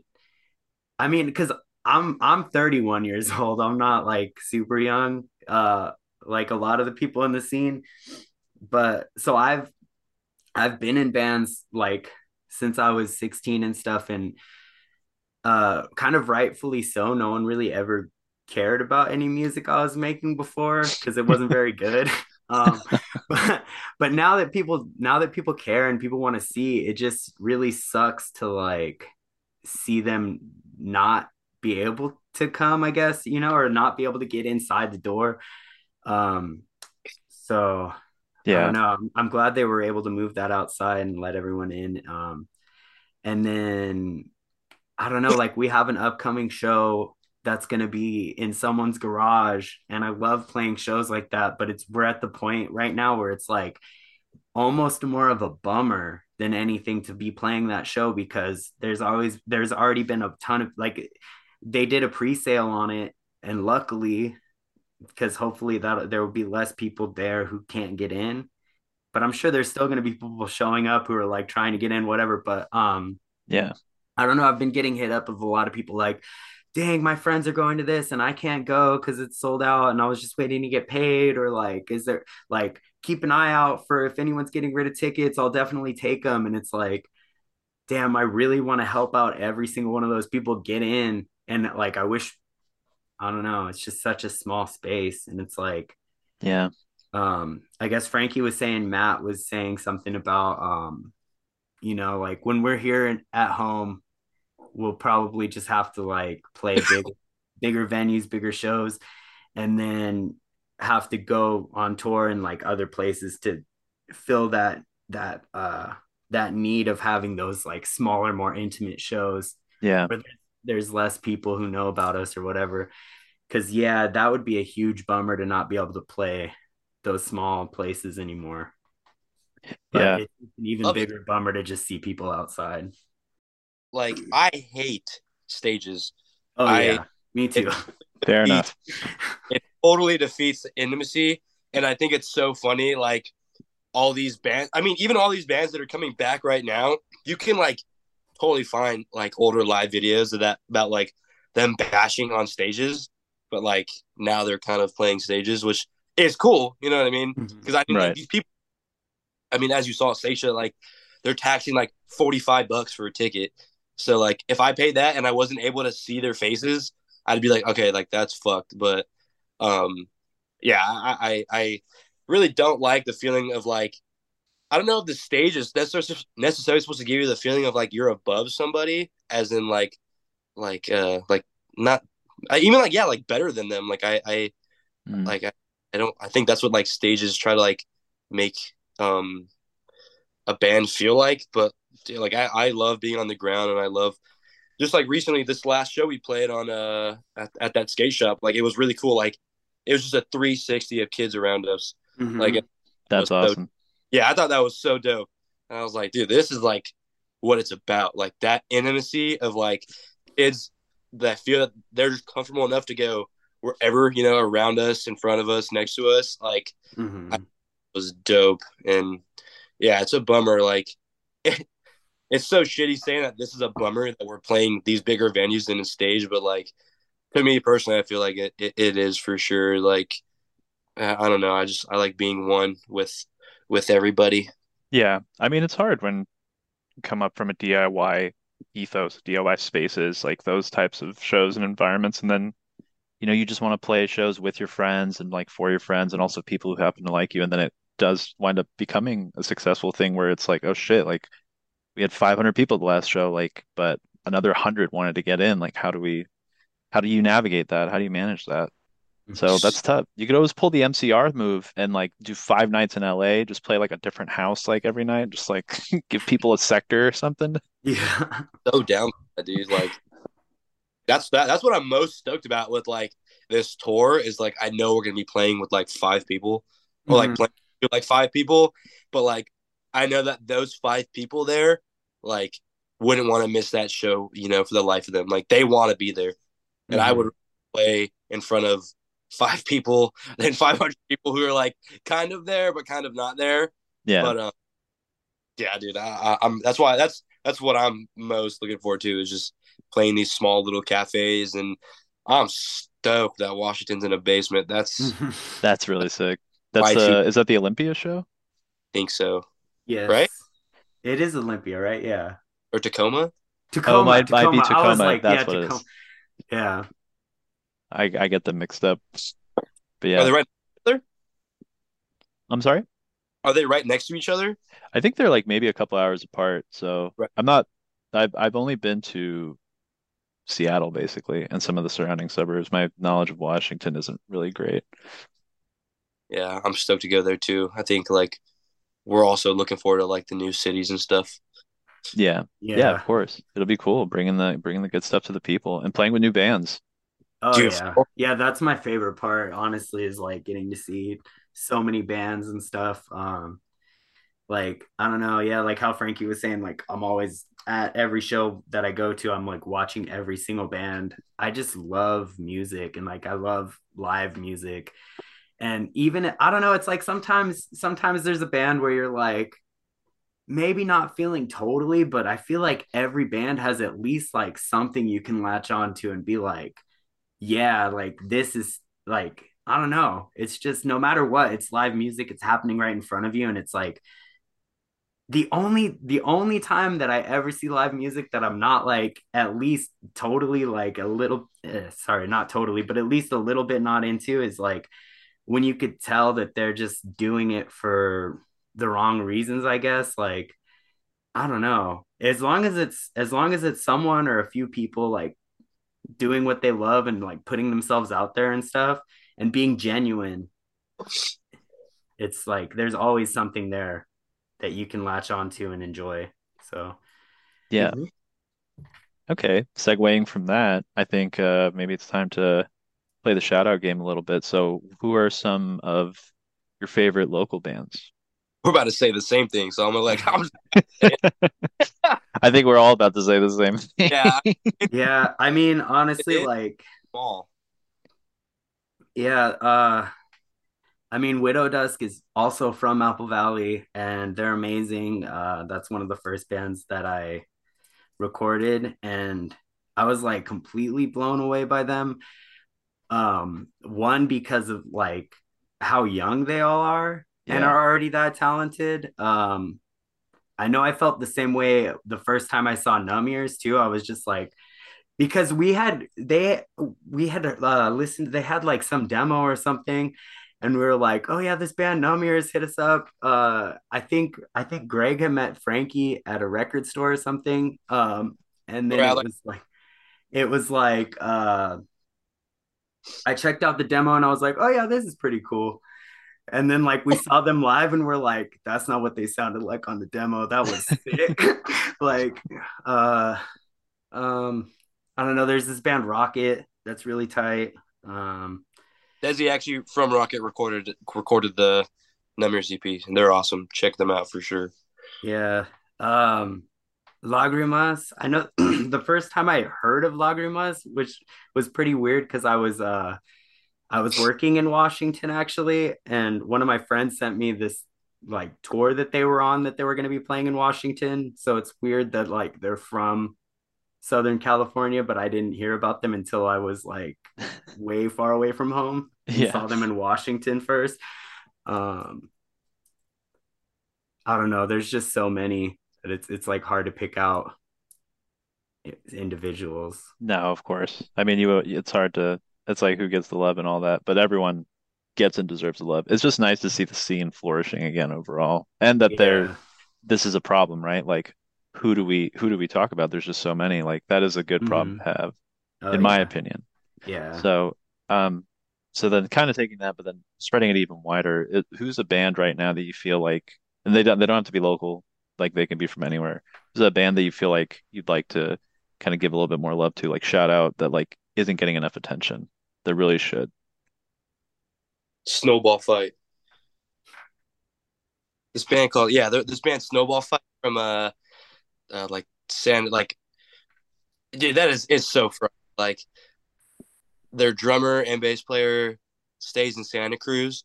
i mean because i'm i'm 31 years old. I'm not like super young uh like a lot of the people in the scene. But so i've I've been in bands like since I was 16 and stuff. And uh kind of rightfully so no one really ever cared about any music I was making before because it wasn't very good. um but, but now that people now that people care and people want to see it just really sucks to like see them not be able to come, I guess, you know, or not be able to get inside the door. Um so yeah. no. I'm, I'm glad they were able to move that outside and let everyone in. Um and then I don't know, like we have an upcoming show that's going to be in someone's garage. And I love playing shows like that, but it's we're at the point right now where it's like almost more of a bummer than anything to be playing that show because there's always there's already been a ton of like they did a pre-sale on it and luckily because hopefully that there will be less people there who can't get in. But i'm sure there's still going to be people showing up who are like trying to get in whatever but um yeah. I don't know i've been getting hit up of a lot of people like dang my friends are going to this and i can't go because it's sold out and i was just waiting to get paid or like is there like keep an eye out for if anyone's getting rid of tickets i'll definitely take them and it's like damn i really want to help out every single one of those people get in. And like i wish i don't know it's just such a small space and it's like yeah. Um i guess frankie was saying matt was saying something about um you know like when we're here at home we'll probably just have to like play big bigger venues bigger shows and then have to go on tour and like other places to fill that that uh that need of having those like smaller more intimate shows yeah Where there's less people who know about us or whatever. Cause yeah, that would be a huge bummer to not be able to play those small places anymore. But yeah. It's an even Love bigger it. bummer to just see people outside. Like I hate stages. Oh I, yeah, me too. It, Fair enough. It totally defeats the intimacy, and I think it's so funny. Like all these bands, I mean, even all these bands that are coming back right now, you can like totally find like older live videos of that about like them bashing on stages, but like now they're kind of playing stages, which is cool. You know what I mean? Because mm-hmm. I mean right. these people. I mean, as you saw, Saetia, like they're taxing like forty five bucks for a ticket. So like if I paid that and I wasn't able to see their faces, I'd be like, okay, like that's fucked. But um, yeah, I I, I really don't like the feeling of like I don't know if the stage is necessarily supposed to give you the feeling of like you're above somebody, as in like, like, uh, like not I, even like yeah, like better than them. Like I, I, mm. like I, I don't. I think that's what like stages try to like make um a band feel like. But like I, I love being on the ground, and I love just like recently this last show we played on uh at, at that skate shop. Like it was really cool. Like it was just a 360 of kids around us. Mm-hmm. Like that's awesome. So, yeah, I thought that was so dope. And I was like, dude, this is like what it's about. Like that intimacy of like kids that feel that they're just comfortable enough to go wherever, you know, around us, in front of us, next to us. Like mm-hmm. was dope. And yeah, it's a bummer. Like it, it's so shitty saying that this is a bummer that we're playing these bigger venues than a stage, but like to me personally, I feel like it, it, it is for sure. Like I don't know. I just I like being one with with everybody. Yeah, I mean it's hard when come up from a DIY ethos, DIY spaces, like those types of shows and environments, and then you know you just want to play shows with your friends and like for your friends and also people who happen to like you, and then it does wind up becoming a successful thing where it's like, oh shit, like we had 500 people the last show, like, but another 100 wanted to get in. Like, how do we, how do you navigate that? How do you manage that? So that's tough. You could always pull the MCR move and like do five nights in LA, just play like a different house like every night, just like give people a sector or something. Yeah. So down, dude. Like that's that that's what I'm most stoked about with like this tour is like I know we're gonna be playing with like five people or like mm-hmm. playing with like five people, but like I know that those five people there like wouldn't want to miss that show, you know, for the life of them. Like they want to be there. And mm-hmm. I would play in front of five people than 500 people who are like kind of there but kind of not there. Yeah. But uh, yeah, dude, I, am that's why that's that's what I'm most looking forward to is just playing these small little cafes, and I'm stoked that Washington's in a basement. That's that's really sick. That's uh, is that the Olympia show? think so. Yeah. Right. It is Olympia, right? Yeah. or Tacoma. Tacoma. Oh, might- might be I was Tacoma. like, That's yeah, what it is. Tacoma. Yeah. I I get them mixed up. But yeah. Are yeah, they right? There? I'm sorry. Are they right next to each other? I think they're like maybe a couple hours apart. So Right. I'm not. I've I've only been to Seattle basically and some of the surrounding suburbs. My knowledge of Washington isn't really great. Yeah, I'm stoked to go there too. I think like we're also looking forward to like the new cities and stuff. Yeah, yeah, Yeah. of course. It'll be cool bringing the bringing the good stuff to the people and playing with new bands. Oh Dude, yeah. Yeah, that's my favorite part, honestly, is like getting to see so many bands and stuff. Um like I don't know, yeah, like how Frankie was saying, like I'm always at every show that I go to, I'm like watching every single band. I just love music and like I love live music. And even I don't know, it's like sometimes sometimes there's a band where you're like maybe not feeling totally, but I feel like every band has at least like something you can latch on to and be like, yeah, like this is like, I don't know. It's just no matter what, it's live music, it's happening right in front of you. And it's like the only the only time that I ever see live music that I'm not like at least totally like a little eh, sorry, not totally, but at least a little bit not into is like when you could tell that they're just doing it for the wrong reasons, I guess. Like, I don't know. As long as it's as long as it's someone or a few people like doing what they love and like putting themselves out there and stuff and being genuine, it's like there's always something there that you can latch onto and enjoy. So Yeah. Mhm. Okay. Segueing from that, I think uh, maybe it's time to play the shout out game a little bit. So, who are some of your favorite local bands? We're about to say the same thing, so I'm like, I'm I think we're all about to say the same thing. yeah, yeah, I mean honestly, like small. Yeah, uh I mean Widowdusk is also from Apple Valley and they're amazing. Uh that's one of the first bands that I recorded and I was like completely blown away by them. Um one because of like how young they all are and are already that talented. Um I know I felt the same way the first time I saw Knumears too. I was just like because we had they we had uh listened they had like some demo or something and we were like oh yeah this band Numb hit us up uh I think I think Greg had met Frankie at a record store or something um and then Yeah, it was like it was like uh I checked out the demo and I was like oh yeah this is pretty cool and then like we saw them live and we're like that's not what they sounded like on the demo that was sick like uh um I don't know. There's this band Rocket that's really tight. Um, Desi actually from Rocket recorded recorded the Knumears EP, and they're awesome. Check them out for sure. yeah. Um, Lagrimas. I know the first time I heard of Lagrimas, which was pretty weird because I was uh I was working in Washington actually, and one of my friends sent me this like tour that they were on that they were going to be playing in Washington. So it's weird that like they're from Southern California, but I didn't hear about them until I was like way far away from home. Yeah. Saw them in Washington first. Um, I don't know. There's just so many that it's it's like hard to pick out individuals. No, of course. I mean, you it's hard to it's like who gets the love and all that, but everyone gets and deserves the love. It's just nice to see the scene flourishing again overall. And that Yeah. this is a problem, right? Like who do we who do we talk about? There's just so many. Like that is a good problem to have, Oh, in my yeah. opinion. Yeah. So, um, so then kind of taking that, but then spreading it even wider. It, who's a band right now that you feel like, and they don't they don't have to be local, like they can be from anywhere. Who's a band that you feel like you'd like to kind of give a little bit more love to, like shout out that like isn't getting enough attention that really should. Snowball Fight. This band called yeah, this band Snowball Fight from uh, uh like San like, dude, that is it's so fun. Like, their drummer and bass player stays in Santa Cruz,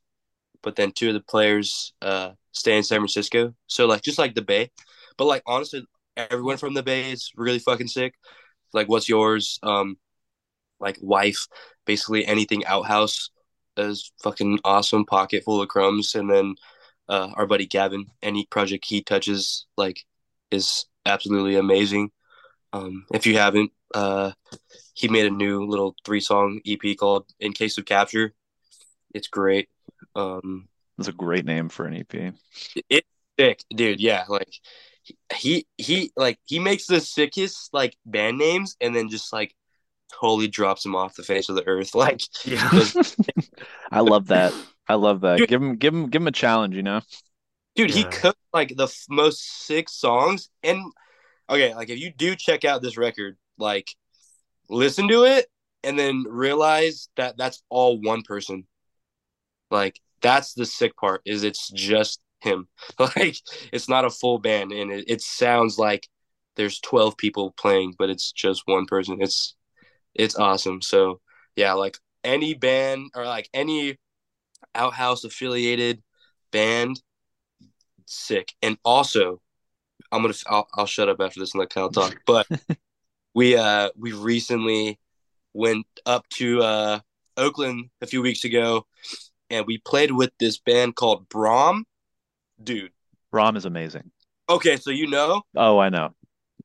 but then two of the players uh stay in San Francisco. So like just like the Bay, but like honestly, everyone from the Bay is really fucking sick. Like, what's yours? Um, like wife, basically anything outhouse is fucking awesome. Pocket full of crumbs, and then uh, our buddy Gavin, any project he touches, like is absolutely amazing. Um, if you haven't, uh, he made a new little three song EP called "In Case of Capture." It's great. Um, That's a great name for an EP. it's sick, dude. Yeah, like he he like he makes the sickest like band names and then just like totally drops them off the face of the earth. Like Yeah. I love that. I love that. Dude. Give him, give him, give him a challenge. You know. dude he cooked like the f- most sick songs and okay like if you do check out this record like listen to it and then realize that that's all one person like that's the sick part is it's just him like it's not a full band and it, it sounds like there's 12 people playing but it's just one person it's it's awesome so yeah like any band or like any outhouse affiliated band sick. And also, I'm gonna I'll, I'll shut up after this and let Kyle talk. But we uh we recently went up to uh Oakland a few weeks ago, and we played with this band called Brahm. Dude, Brahm is amazing. okay, so you know, Oh, I know.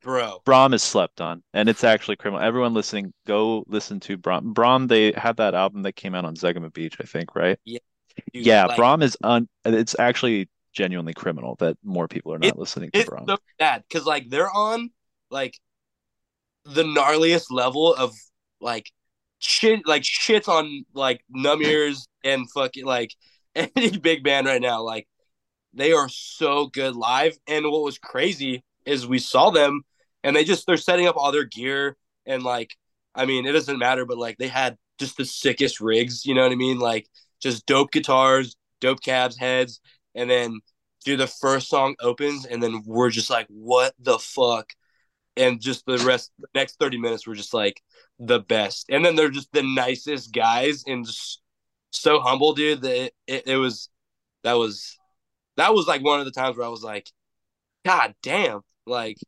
bro. Brahm is slept on, and it's actually criminal. Everyone listening, go listen to Brahm. Brahm, they had that album that came out on Zegema Beach, I think, right? Dude, yeah, like, Brahm is un. It's actually genuinely criminal that more people are not It- listening to It's Brahm. so bad because like they're on like the gnarliest level of like shit, like shits on like numb and fucking like any big band right now. Like they are so good live. And what was crazy is we saw them and they just they're setting up all their gear and like I mean it doesn't matter, but like they had just the sickest rigs. You know what I mean? Like just dope guitars, dope cabs, heads, and then dude, the first song opens, and then we're just like, what the fuck? And just the rest, the next 30 minutes, we're just like the best. And then they're just the nicest guys and just so humble, dude. That it, it, it was, that was, that was like one of the times where I was like, God damn, like,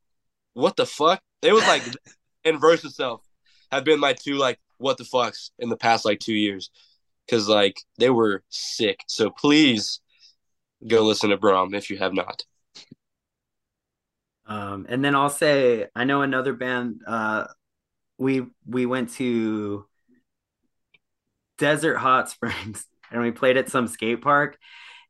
what the fuck? It was like, and Versus Self have been my two, like, what the fucks in the past, like, two years. Cause, like, they were sick. So please, go listen to Brahm if you have not. Um, and then I'll say I know another band. Uh, we we went to Desert Hot Springs and we played at some skate park,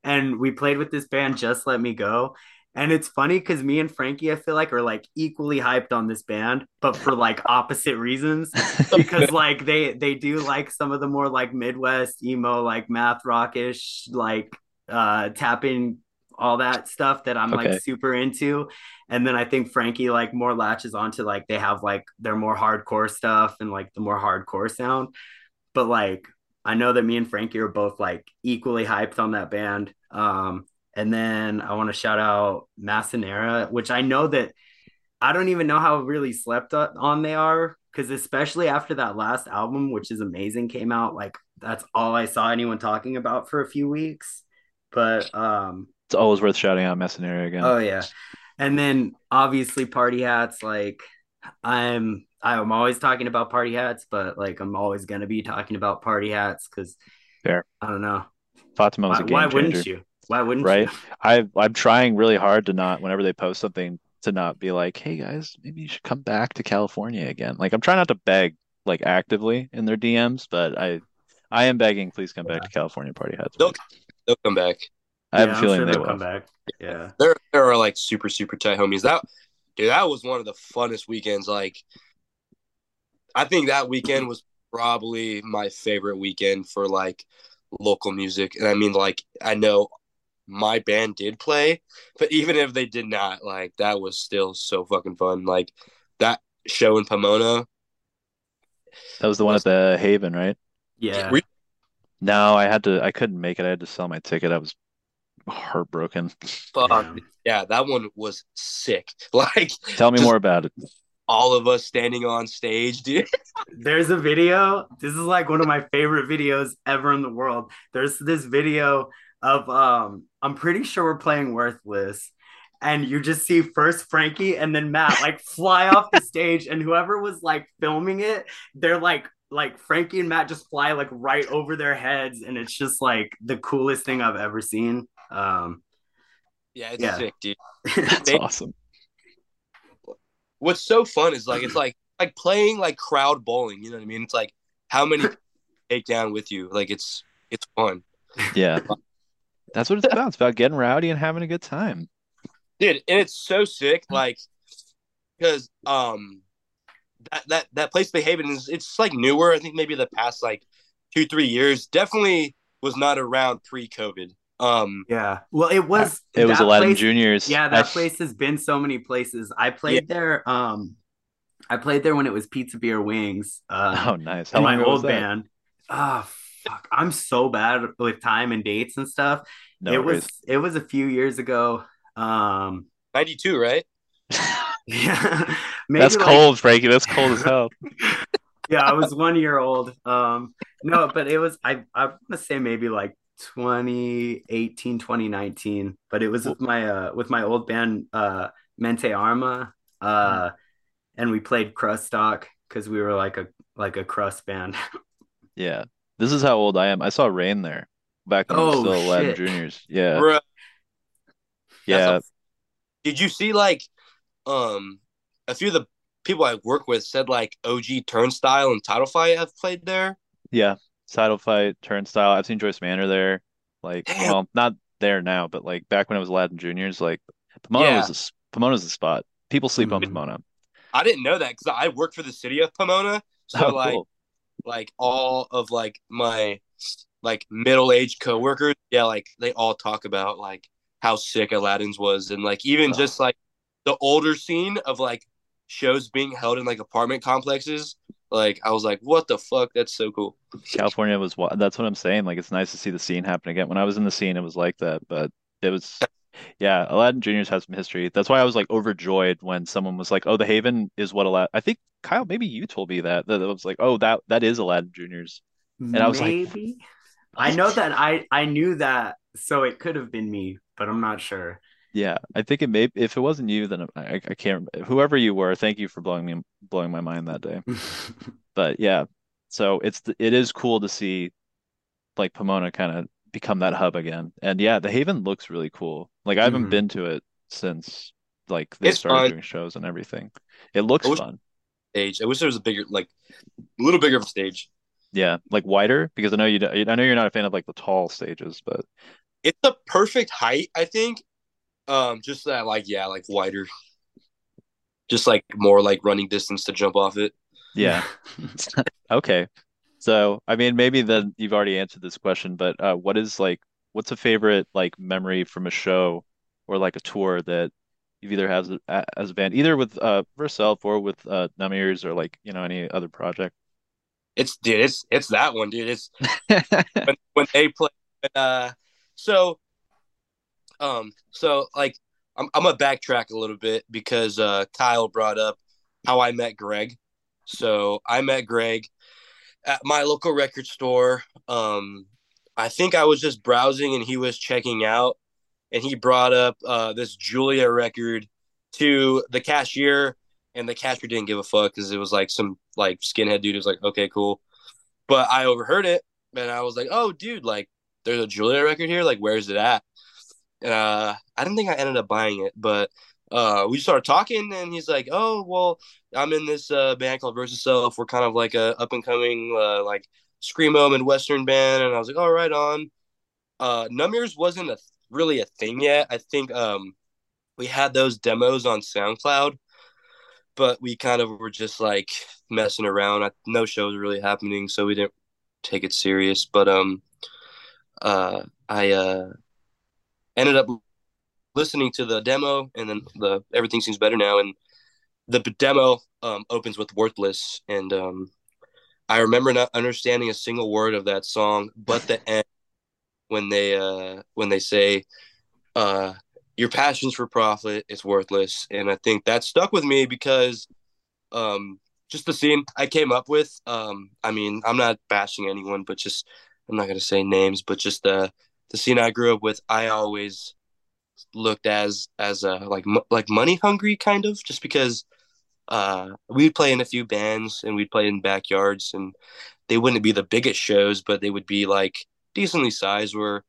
and we played with this band Just Let Me Go. And it's funny because me and Frankie, I feel like, are like equally hyped on this band, but for like opposite reasons. because like they they do like some of the more like Midwest emo, like math rockish, like uh tapping all that stuff that I'm Okay. like super into. And then I think Frankie like more latches onto like they have like their more hardcore stuff and like the more hardcore sound. But like I know that me and Frankie are both like equally hyped on that band. Um and then I want to shout out Massa Nera, which I know that I don't even know how really slept on they are because especially after that last album, which is amazing, came out, like that's all I saw anyone talking about for a few weeks. But um, It's always worth shouting out Massa Nera again. oh yeah, and then obviously party hats. Like I'm, I'm always talking about party hats, but like I'm always gonna be talking about party hats because Fair. I don't know Fatima was why, a game why changer. wouldn't you? Why wouldn't Right? you? I I'm trying really hard to not whenever they post something to not be like, hey guys, maybe you should come back to California again. Like I'm trying not to beg like actively in their DMs, but I I am begging, please come back to California Party Hats. They'll- please. They'll come back. I have Yeah, a I'm feeling sure they they'll come back. Yeah. There, there are like super, super tight homies. That, dude, that was one of the funnest weekends. Like, I think that weekend was probably my favorite weekend for like local music. And I mean, like, I know my band did play, but even if they did not, like, that was still so fucking fun. Like, that show in Pomona. That was the one at the Haven, right? Yeah. We- No, I had to I couldn't make it. I had to sell my ticket. I was heartbroken. Fuck. Damn. Yeah, that one was sick. Like, Tell me more about it. all of us standing on stage, dude. There's a video. This is like one of my favorite videos ever in the world. There's this video of um I'm pretty sure we're playing Worthless and you just see first Frankie and then Matt like fly off the stage and whoever was like filming it, they're like like Frankie and Matt just fly like right over their heads and it's just like the coolest thing I've ever seen. Um Yeah, it's Yeah. sick, dude. That's They- awesome. what's so fun is like it's like like playing like crowd bowling. You know what I mean? It's like how many take down with you. Like it's it's fun. Yeah. That's what it's about. It's about getting rowdy and having a good time. dude and it's so sick like because um that that that place they haven is it's like newer i think maybe the past like two three years definitely was not around pre-covid um Yeah. Well, it was. It was that Aladdin place- Juniors. Yeah, that I- place has been so many places. I played there. Um, I played there when it was Pizza Beer Wings. Uh, Oh, nice. How my old band. Ah, fuck! I'm so bad with time and dates and stuff. No it worries. was. It was a few years ago. Um, 92 right yeah, That's like- cold, Frankie. That's cold as hell. yeah, I was one year old. Um, no, but it was I I want to say maybe like 2018, 2019, but it was with my uh with my old band uh Mente Arma. Uh and we played crust stock because we were like a like a crust band. Yeah. This is how old I am. I saw Rain there back when was Oh, still Aladdin shit. Juniors. Yeah. Bruh, Yeah. a- did you see like um a few of the people i work with said like og turnstile and title fight have played there Yeah. Title Fight, Turnstile. I've seen Joyce Manor there. Like, Damn. well, not there now, but like back when it was Aladdin Juniors, like Pomona Yeah. was the, s- Pomona's the spot. People sleep on Mhm. Pomona. i didn't know that because i work for the city of pomona so Oh, like cool. like all of like my like middle-aged coworkers yeah like they all talk about like how sick aladdin's was and like even Oh. just like the older scene of like shows being held in like apartment complexes like i was like what the fuck that's so cool California was that's what I'm saying. Like it's nice to see the scene happen again. When I was in the scene, it was like that, but it was yeah, Aladdin Juniors has some history. That's why I was like overjoyed when someone was like, "Oh, the Haven is what Aladdin." I think Kyle, maybe you told me that that it was like, "Oh, that that is Aladdin Juniors." And I was like- Maybe. I know that I I knew that, so it could have been me, but I'm not sure. Yeah, I think it may. If it wasn't you, then I, I can't. Whoever you were, thank you for blowing me blowing my mind that day. But yeah, so it's it is cool to see like Pomona kind of become that hub again. And yeah, the Haven looks really cool. Like I haven't Mhm. been to it since like they Mm-hmm. It's started fun. doing shows and everything. It looks wish- fun. stage i wish there was a bigger like a little bigger of a stage Yeah, like wider because I know you. I know you're not a fan of like the tall stages, but it's the perfect height i think um just that like yeah like wider just like more like running distance to jump off it yeah. Okay. So, I mean, maybe then you've already answered this question, but uh, what is like, what's a favorite like memory from a show or like a tour that you've either has as a band, either with uh yourself or with uh Knumears or like, you know, any other project? it's dude it's it's that one dude it's when, when they play uh so um so like I'm, I'm gonna backtrack a little bit because uh kyle brought up how i met greg so i met greg at my local record store um i think i was just browsing and he was checking out and he brought up uh this julia record to the cashier and the cashier didn't give a fuck because it was like some like skinhead dude was like okay cool but i overheard it and I was like, "Oh, dude, like there's a Julia record here. Like, where's it at?" Uh, I didn't think I ended up buying it, but uh, we started talking, and he's like, "Oh, well, I'm in this uh, band called Versus Self. We're kind of like a up and coming uh, like screamo and western band." And I was like, "Oh, right on." Uh, Knumears wasn't a really a thing yet. I think um, we had those demos on SoundCloud, but we kind of were just like messing around. I, no shows really happening, so we didn't take it serious. But um, uh, I uh ended up listening to the demo, and then the everything seems better now. And the demo um opens with "Worthless," and um, I remember not understanding a single word of that song, but the end when they uh when they say uh your passions for profit is worthless and i think that stuck with me because um just the scene i came up with um i mean i'm not bashing anyone but just i'm not going to say names but just the the scene i grew up with i always looked as as a like like money hungry kind of just because uh we'd play in a few bands and we'd play in backyards and they wouldn't be the biggest shows but they would be like decently sized where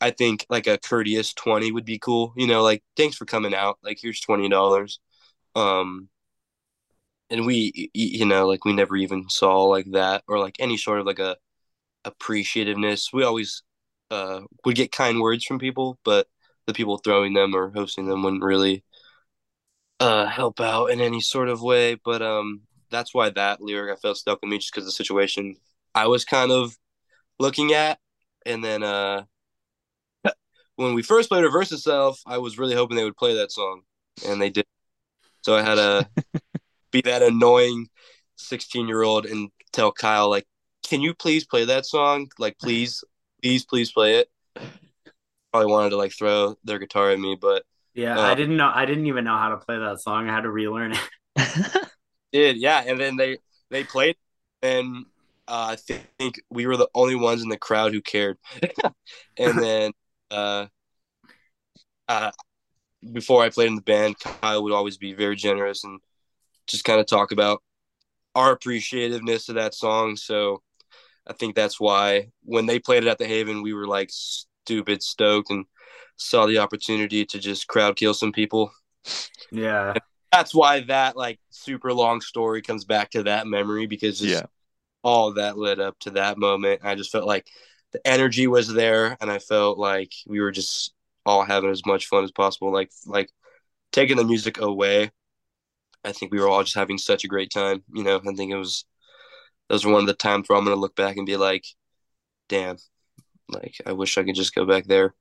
I think like a courteous 20 would be cool. You know, like thanks for coming out. Like here's $20. Um and we you know like we never even saw like that or like any sort of like a appreciativeness. We always uh, would get kind words from people, but the people throwing them or hosting them wouldn't really uh, help out in any sort of way. But um, that's why that lyric I felt stuck with me just because the situation I was kind of looking at, and then uh, when we first played Reverse Itself, I was really hoping they would play that song, and they did. So I had to be that annoying sixteen year old and tell Kyle like, "Can you please play that song? Like, please, please, please play it." Probably wanted to like throw their guitar at me, but yeah, uh, I didn't know. I didn't even know how to play that song. I had to relearn it. did yeah, and then they they played, and uh, I think we were the only ones in the crowd who cared. and then uh, uh, before I played in the band, Kyle would always be very generous and just kind of talk about our appreciativeness of that song. So I think that's why when they played it at the Haven, we were like stupid stoked and saw the opportunity to just crowd kill some people. Yeah. And that's why that like super long story comes back to that memory because yeah. all that led up to that moment. I just felt like the energy was there and I felt like we were just all having as much fun as possible. Like like taking the music away. I think we were all just having such a great time. You know, I think it was those are one of the times where I'm gonna look back and be like, damn, like I wish I could just go back there.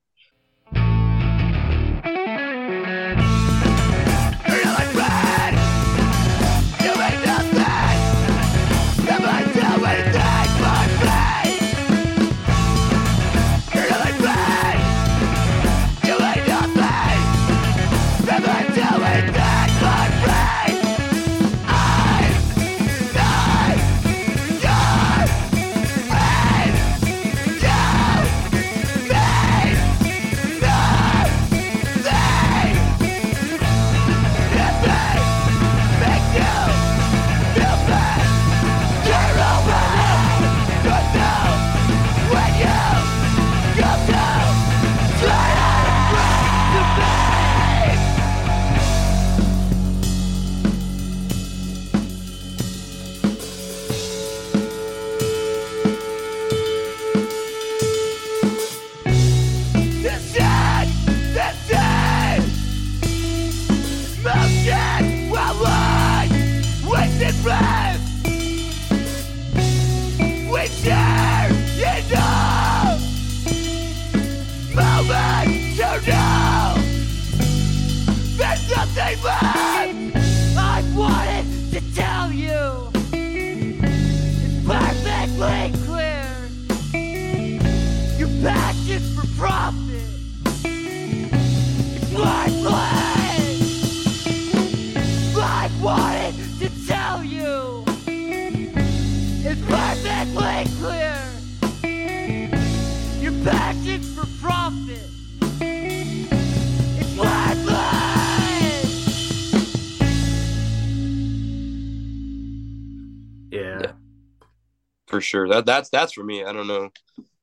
Sure. That that's that's for me. I don't know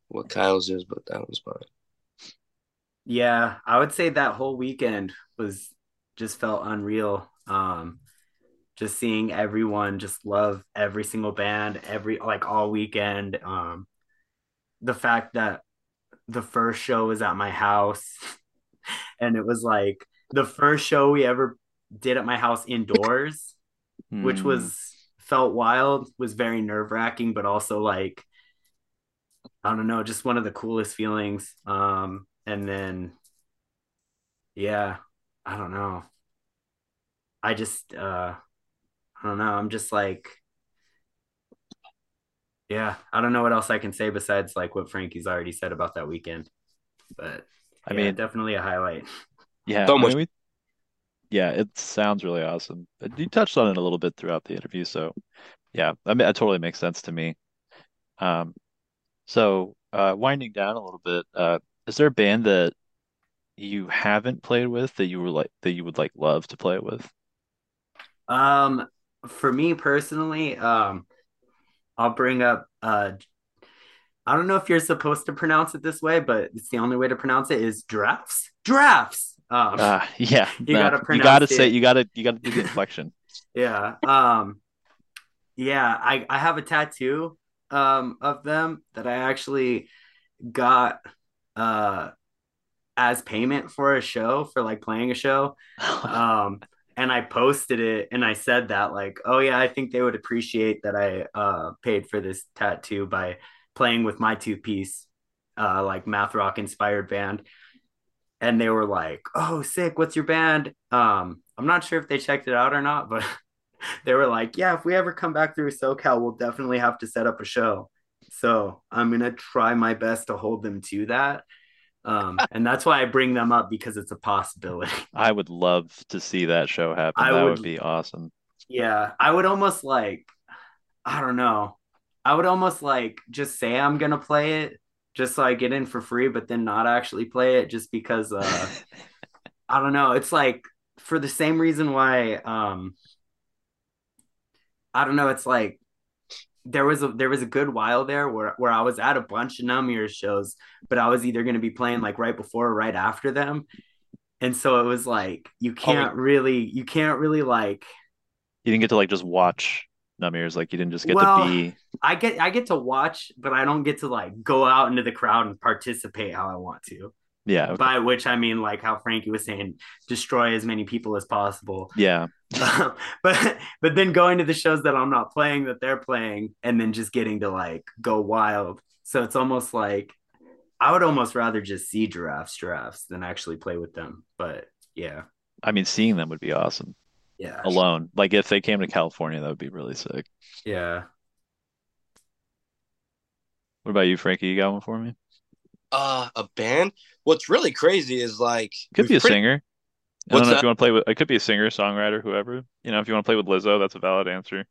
what Kyle's is, but that was mine. Yeah, I would say that whole weekend was just felt unreal. Um, just seeing everyone just love every single band, every like all weekend. Um, the fact that the first show was at my house, and it was like the first show we ever did at my house indoors, which hmm. was felt wild, was very nerve wracking, but also like, I don't know, just one of the coolest feelings. Um, and then, yeah, I don't know. I just, uh, I don't know. I'm just like, yeah, I don't know what else I can say besides like what Frankie's already said about that weekend. But I yeah, mean, definitely a highlight. Yeah, so much. I mean, we, yeah, it sounds really awesome. You touched on it a little bit throughout the interview, so yeah, I mean, that totally makes sense to me. Um, so uh, winding down a little bit, uh, is there a band that you haven't played with that you were like that you would like love to play with? Um, for me personally, um, I'll bring up uh, I don't know if you're supposed to pronounce it this way, but it's the only way to pronounce it is drafts. Drafts. Um, uh, yeah, you gotta you gotta say you gotta you gotta do the inflection. Yeah. Um yeah, I I have a tattoo um of them that I actually got uh as payment for a show for like playing a show. Um and I posted it and I said that like, oh yeah, I think they would appreciate that I uh paid for this tattoo by playing with my two piece uh like math rock inspired band. And they were like, "Oh, sick, what's your band?" Um I'm not sure if they checked it out or not, but they were like, yeah, if we ever come back through SoCal, we'll definitely have to set up a show. So I'm gonna try my best to hold them to that. Um, and that's why I bring them up because it's a possibility. I would love to see that show happen. I that would- would be awesome. Yeah, I would almost like, I don't know, I would almost like just say I'm gonna play it just so I get in for free, but then not actually play it just because uh, I don't know. It's like for the same reason why um, I don't know. It's like there was a there was a good while there where where I was at a bunch of Knumears shows, but I was either going to be playing like right before or right after them, and so it was like you can't really you can't really like You didn't get to like just watch Knumears, like you didn't just get Well, to be. I get I get to watch, but I don't get to like go out into the crowd and participate how I want to. Yeah, okay. By which I mean like how Frankie was saying, destroy as many people as possible. yeah. but but then going to the shows that I'm not playing that they're playing, and then just getting to like go wild. So it's almost like I would almost rather just see giraffes giraffes than actually play with them. But yeah, I mean, seeing them would be awesome yeah, alone. Like if they came to California, that would be really sick. yeah. What about you, Frankie? You got one for me? Uh, a band. What's really crazy is like Could be a pretty- singer. I What's don't know if you want to play with. It could be a singer, songwriter, whoever. You know, if you want to play with Lizzo, that's a valid answer.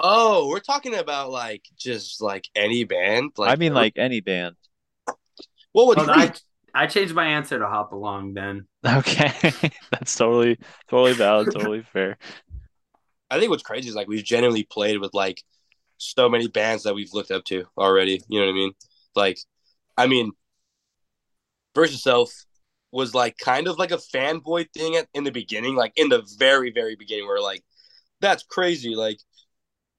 Oh, we're talking about like just like any band. Like I mean, like any band. what would Well, you I I changed my answer to hop along then. Okay, that's totally, totally valid, totally fair. I think what's crazy is like we've genuinely played with like so many bands that we've looked up to already. You know what I mean? Like, I mean, Versus Self was like kind of like a fanboy thing at, in the beginning, like in the very, very beginning, where like that's crazy. Like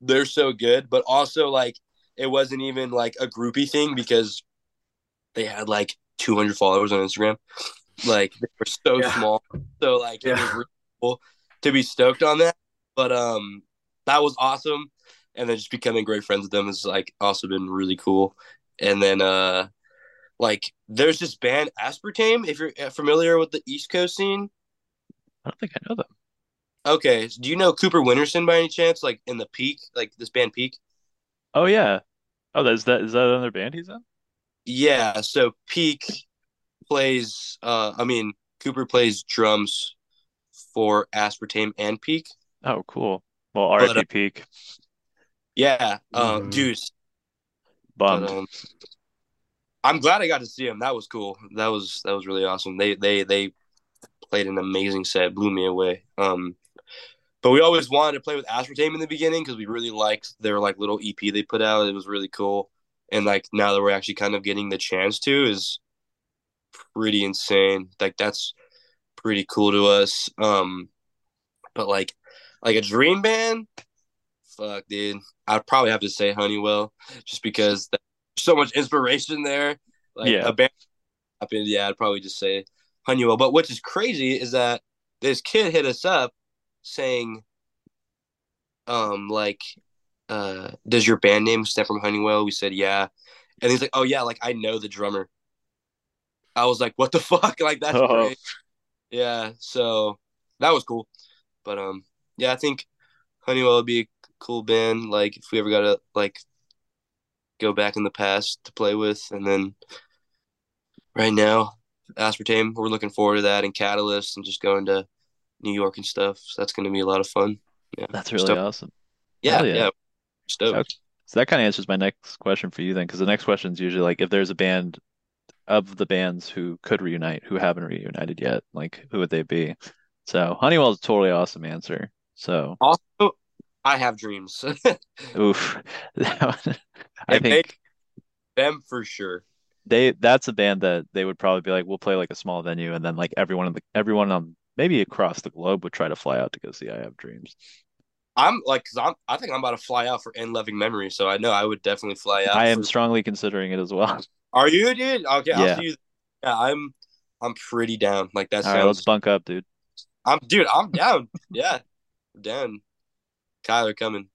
they're so good, but also like it wasn't even like a groupie thing because they had like 200 followers on Instagram. Like they were so Yeah. small. So like it was really cool to be stoked on that. But um that was awesome. And then just becoming great friends with them has like also been really cool. And then uh like there's this band Aspartame, if you're uh, familiar with the East Coast scene. I don't think I know them. Okay. Do you know Cooper Winterson by any chance? Like in the peak, like this band Peak? Oh yeah. Oh, that's that. Is that another band he's in? Yeah, so Peak plays uh I mean Cooper plays drums for Aspartame and Peak. Oh, cool. Well, But, uh, Peak. Yeah, um Mhm. dude, Bummed. but, um, I'm glad I got to see them. That was cool. That was that was really awesome. They they they played an amazing set, blew me away. Um but we always wanted to play with Aspartame in the beginning because we really liked their like little EP they put out. It was really cool. And like now that we're actually kind of getting the chance to is pretty insane. Like that's pretty cool to us. Um but like like a dream band, fuck dude. I'd probably have to say Honeywell just because there's so much inspiration there. Like Yeah. a band happened, yeah, I'd probably just say Honeywell. But which is crazy is that this kid hit us up saying, um, like, uh, does your band name stem from Honeywell? We said, yeah. And he's like, oh, yeah, like, I know the drummer. I was like, what the fuck? Like, that's Oh. great. Yeah. So that was cool. But, um, yeah, I think Honeywell would be a cool band. Like, if we ever got to, like, go back in the past to play with. And then right now, Aspartame, we're looking forward to that and Catalyst and just going to New York and stuff. So that's going to be a lot of fun. Yeah. That's really Stoked. awesome. Yeah. Yeah. Yeah. Stoked. So that kind of answers my next question for you then, because the next question is usually like if there's a band of the bands who could reunite who haven't reunited yet, like who would they be? So Honeywell's a totally awesome answer. So Also, I have dreams. oof. I And think Them for sure. they that's a band that they would probably be like, we'll play like a small venue and then like everyone in the everyone on maybe across the globe would try to fly out to go see I Have Dreams. I'm like, cause I'm, I think I'm about to fly out for in loving memory. So I know I would definitely fly out. I am for- strongly considering it as well. Are you, dude? Okay, Yeah. I'll see you. Yeah, I'm, I'm pretty down. Like that All right, let's bunk up, dude. I'm, dude. I'm down. yeah, I'm down. Kyler coming.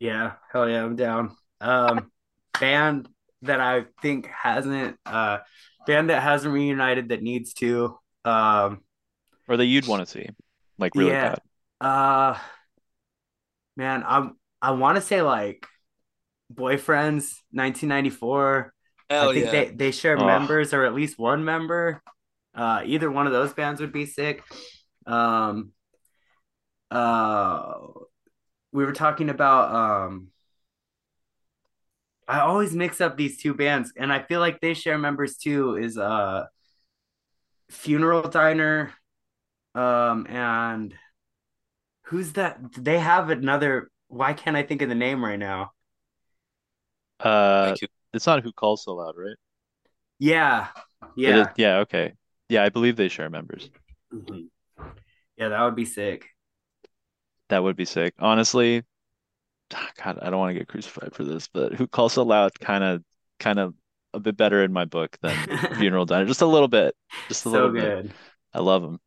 Yeah, hell yeah, I'm down. Um, band that I think hasn't, uh, band that hasn't reunited that needs to. Um, Or that you'd want to see, like really Yeah. bad. uh, man, I'm I want to say like Boyfriends, 1994. Hell I think yeah. they they share Oh. members or at least one member. Uh, either one of those bands would be sick. Um, uh, we were talking about um. I always mix up these two bands, and I feel like they share members too. Is uh, Funeral Diner, um, and who's that? They have another. Why can't I think of the name right now? Uh, it's not who calls so loud, right? Yeah, It is- yeah, yeah, okay. Yeah, I believe they share members. Mhm. yeah. That would be sick. That would be sick. Honestly, God, I don't want to get crucified for this, but who calls so loud kind of kind of a bit better in my book than Funeral Diner. Just a little bit. Just a so little bit. I love them.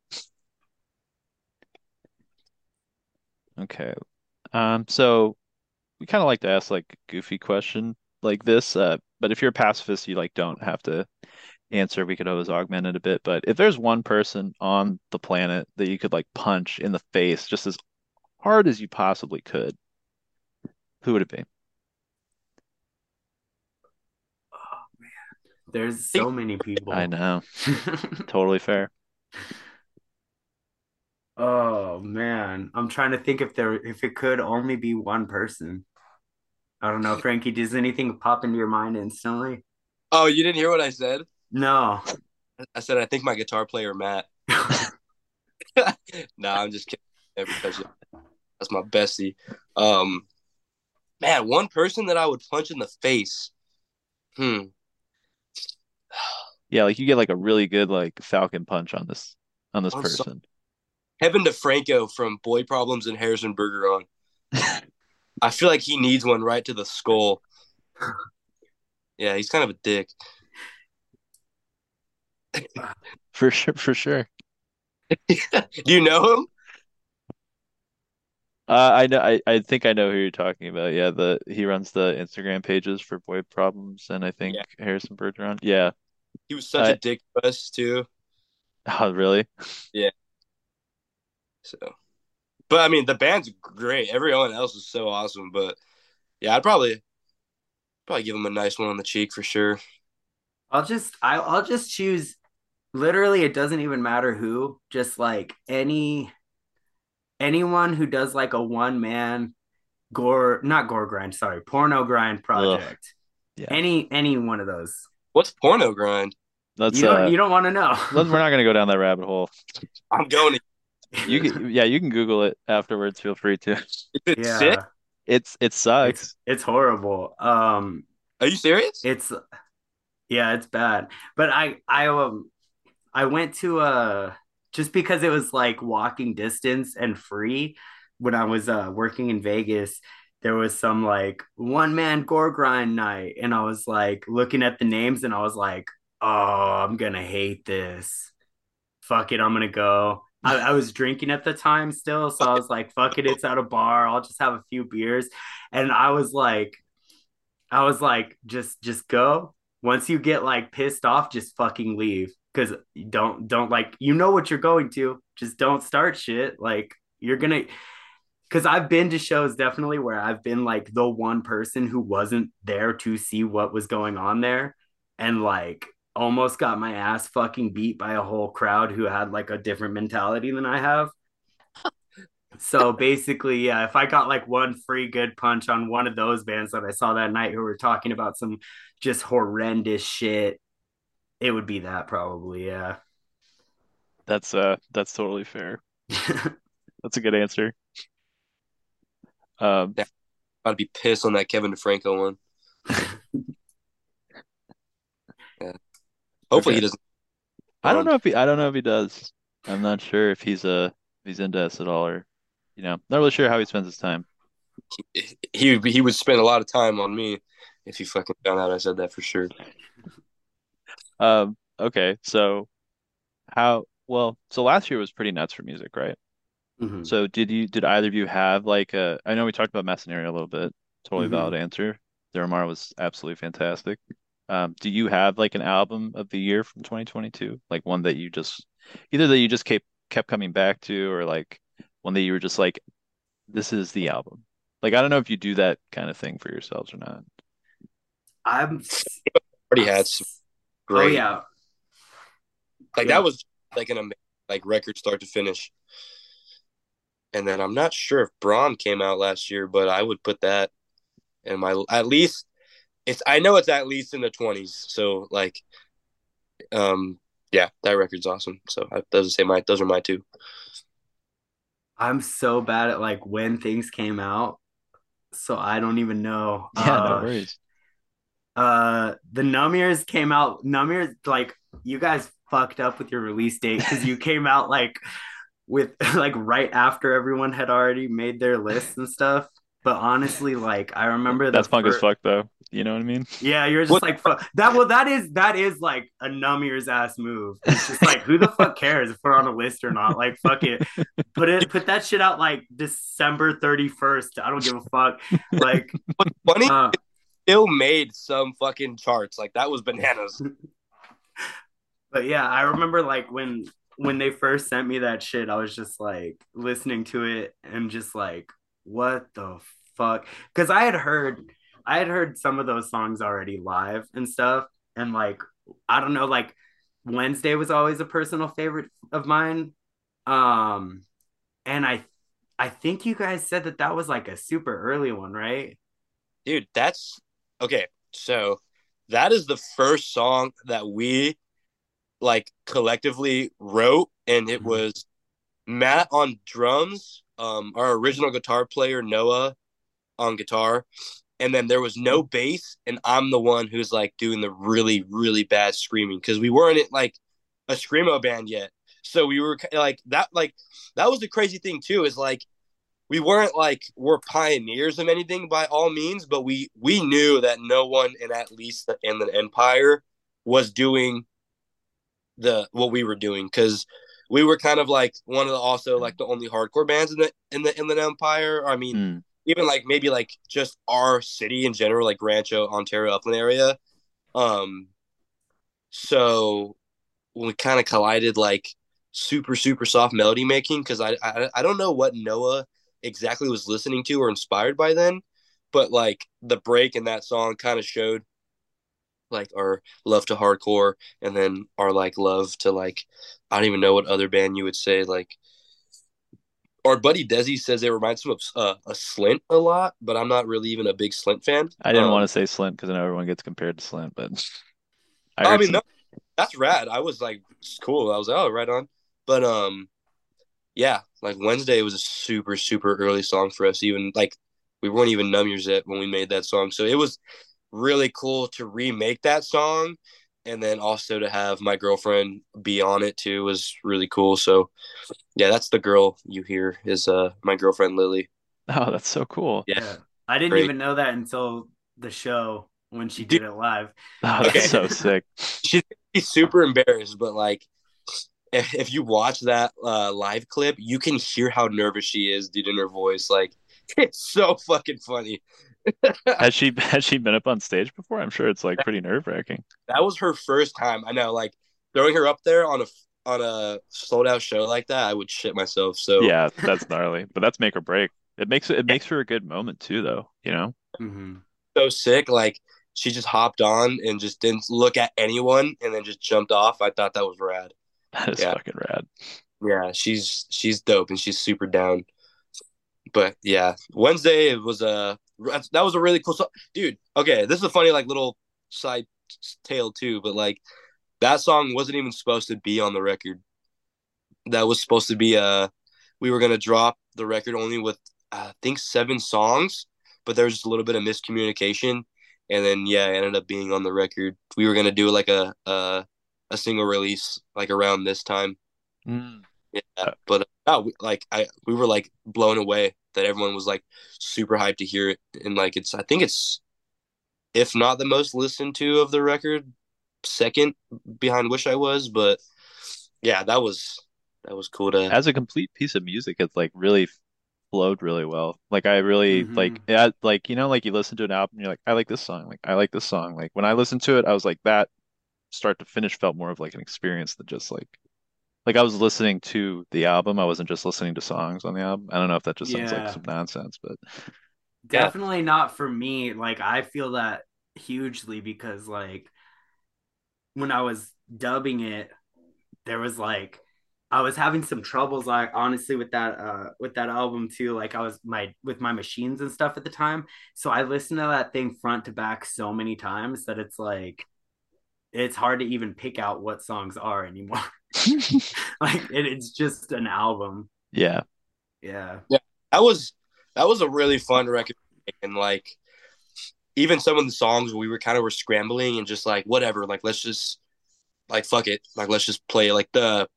Okay. Um, so we kind of like to ask like goofy question like this, uh, but if you're a pacifist, you like don't have to answer. We could always augment it a bit. But if there's one person on the planet that you could like punch in the face just as hard as you possibly could, who would it be? Oh man, there's so many people. I know. Totally fair. oh man, I'm trying to think if there if it could only be one person. I don't know, Frankie. Does anything pop into your mind instantly? Oh, you didn't hear what I said? No. I said I think my guitar player Matt. nah, I'm just kidding. Never touch it. That's my bestie. Um, man, one person that I would punch in the face. Hmm. Yeah, like you get like a really good like falcon punch on this on this I'm so- person. Kevin DeFranco from Boy Problems and Harrison Bergeron. I feel like he needs one right to the skull. Yeah, he's kind of a dick. For sure, for sure. Do you know him? Uh, I know. I, I think I know who you're talking about. Yeah, the he runs the Instagram pages for Boy Problems, and I think Yeah. Harrison Bergeron. Yeah. He was such I- a dick to us too. Oh, really? Yeah. So, but I mean, the band's great. Everyone else is so awesome. But yeah, I'd probably probably give him a nice one on the cheek for sure. I'll just I, I'll just choose literally it doesn't even matter who, just like any anyone who does like a one man gore not gore grind, sorry, porno grind project. Yeah. Any any one of those. What's porno grind? Let's. You don't uh, you don't want to know. we're not gonna go down that rabbit hole. I'm going to. You can, yeah, you can Google it afterwards. Feel free to. It's yeah. sick. It's it sucks. It's it's horrible. Um Are you serious? it's yeah, it's bad. But I I um I went to uh just because it was like walking distance and free when I was uh working in Vegas. There was some like one man gore grind night, and I was like looking at the names, and I was like, "Oh, I'm gonna hate this. Fuck it, I'm gonna go." I, I was drinking at the time still, so I was like, "Fuck it, it's at a bar. I'll just have a few beers." And I was like, I was like, just just go. Once you get like pissed off, just fucking leave. Cause don't don't like you know what you're going to. Just don't start shit. Like you're gonna because I've been to shows definitely where I've been like the one person who wasn't there to see what was going on there and like almost got my ass fucking beat by a whole crowd who had like a different mentality than I have. So basically, yeah, if I got like one free good punch on one of those bands that I saw that night who were talking about some just horrendous shit, it would be that probably, yeah. That's uh that's totally fair. That's a good answer. Um, I'd be pissed on that Kevin DeFranco one. yeah. Hopefully Okay. he doesn't. I don't Um, know if he I don't know if he does. I'm not sure if he's uh if he's into us at all or you know, not really sure how he spends his time. He, he he would spend a lot of time on me if he fucking found out I said that for sure. Um, okay, so how, well, so last year was pretty nuts for music, right? Mhm. So did you did either of you have like a I know we talked about Massa Nera a little bit. Totally Mhm. valid answer. Deramar was absolutely fantastic. Um, do you have like an album of the year from 2022? Like one that you just either that you just kept kept coming back to or like one that you were just like, this is the album. Like I don't know if you do that kind of thing for yourselves or not. I'm Already had some Oh great. yeah. Like Yeah. that was like an amazing like record start to finish. And then I'm not sure if Brahm came out last year, but I would put that in my at least it's I know it's at least in the 20s. So like um yeah, that record's awesome. So I doesn't say my those are my two. I'm so bad at like when things came out, so I don't even know. Yeah, no Uh, worries. Uh, the Knumears came out. Knumears, like you guys fucked up with your release date because you came out like with like right after everyone had already made their lists and stuff. But honestly, like I remember the That's punk as fuck though. You know what I mean? Yeah, you're just What- like fuck that. Well, that is that is like a Knumears ass move. It's just like who the fuck cares if we're on a list or not? Like fuck it, put it put that shit out like December thirty first. I don't give a fuck. Like, What's funny uh, still made some fucking charts. Like that was bananas. but yeah, I remember like when when they first sent me that shit, I was just like listening to it and just like, what the fuck? Because I had heard I had heard some of those songs already live and stuff, and like I don't know, like Wednesday was always a personal favorite of mine. Um, and I I think you guys said that that was like a super early one, right? Dude, that's okay. So that is the first song that we like collectively wrote, and it Mhm. was Matt on drums, um, our original guitar player Noah on guitar, and then there was no bass, and I'm the one who's like doing the really really bad screaming because we weren't like a screamo band yet, so we were like that like that was the crazy thing too is like we weren't like we're pioneers of anything by all means, but we we knew that no one in at least the in the empire was doing the what we were doing because we were kind of like one of the also like the only hardcore bands in the in the inland empire. I mean, Mm. Even like maybe like just our city in general, like Rancho, Ontario, Upland area. Um, so we kind of collided like super super soft melody making because I, I I don't know what Noah exactly was listening to or inspired by then, but like the break in that song kind of showed like our love to hardcore and then our like love to like I don't even know what other band you would say like our buddy Desi says it reminds him of uh, a Slint a lot, but I'm not really even a big Slint fan. I didn't Um, want to say Slint because I know everyone gets compared to Slint, but I I, mean, no, that's rad. I was like, it's cool. I was like, oh, right on. But um, yeah, like Wednesday was a super super early song for us. Even like we weren't even Knumears yet when we made that song, so it was really cool to remake that song, and then also to have my girlfriend be on it too was really cool. So yeah, that's the girl you hear is uh my girlfriend Lily. Oh, that's so cool. Yeah. Yeah. I didn't Great. even know that until the show when she Dude. did it live. Oh, that's Okay. so sick. she's she's super embarrassed, but like if, if you watch that uh, live clip, you can hear how nervous she is, dude, in her voice. Like it's so fucking funny. Has she has she been up on stage before? I'm sure it's like pretty nerve wracking. That was her first time. I know, like throwing her up there on a on a sold out show like that, I would shit myself. So Yeah, that's gnarly, but that's make or break. It makes it makes for a good moment too, though. You know, Mhm. so sick. Like she just hopped on and just didn't look at anyone and then just jumped off. I thought that was rad. that is Yeah. fucking rad. Yeah, she's she's dope and she's super down. But yeah, Wednesday it was a that was a really cool song, dude. Okay, this is a funny like little side tale too, but like that song wasn't even supposed to be on the record. That was supposed to be uh we were gonna drop the record only with uh, I think seven songs, but there was just a little bit of miscommunication, and then yeah, it ended up being on the record. We were gonna do like a a, a single release like around this time. Mm. Yeah, but oh, we, like I we were like blown away that everyone was like super hyped to hear it, and like it's I think it's if not the most listened to of the record, second behind Wish I Was, but yeah, that was that was cool to As a complete piece of music, it's like really flowed really well. Like I really Mhm. like yeah, like you know, like you listen to an album, you're like, I like this song. Like I like this song. Like when I listened to it, I was like that start to finish felt more of like an experience than just like like I was listening to the album. I wasn't just listening to songs on the album. I don't know if that just sounds like some nonsense, but Yeah. Definitely not for me. Like I feel that hugely because like when I was dubbing it, there was like I was having some troubles like honestly with that uh with that album too. Like I was my with my machines and stuff at the time. So I listened to that thing front to back so many times that it's like it's hard to even pick out what songs are anymore. like it, it's just an album. yeah. Yeah. that was that was a really fun record and like even some of the songs we were kind of were scrambling and just like whatever like let's just like fuck it like let's just play like the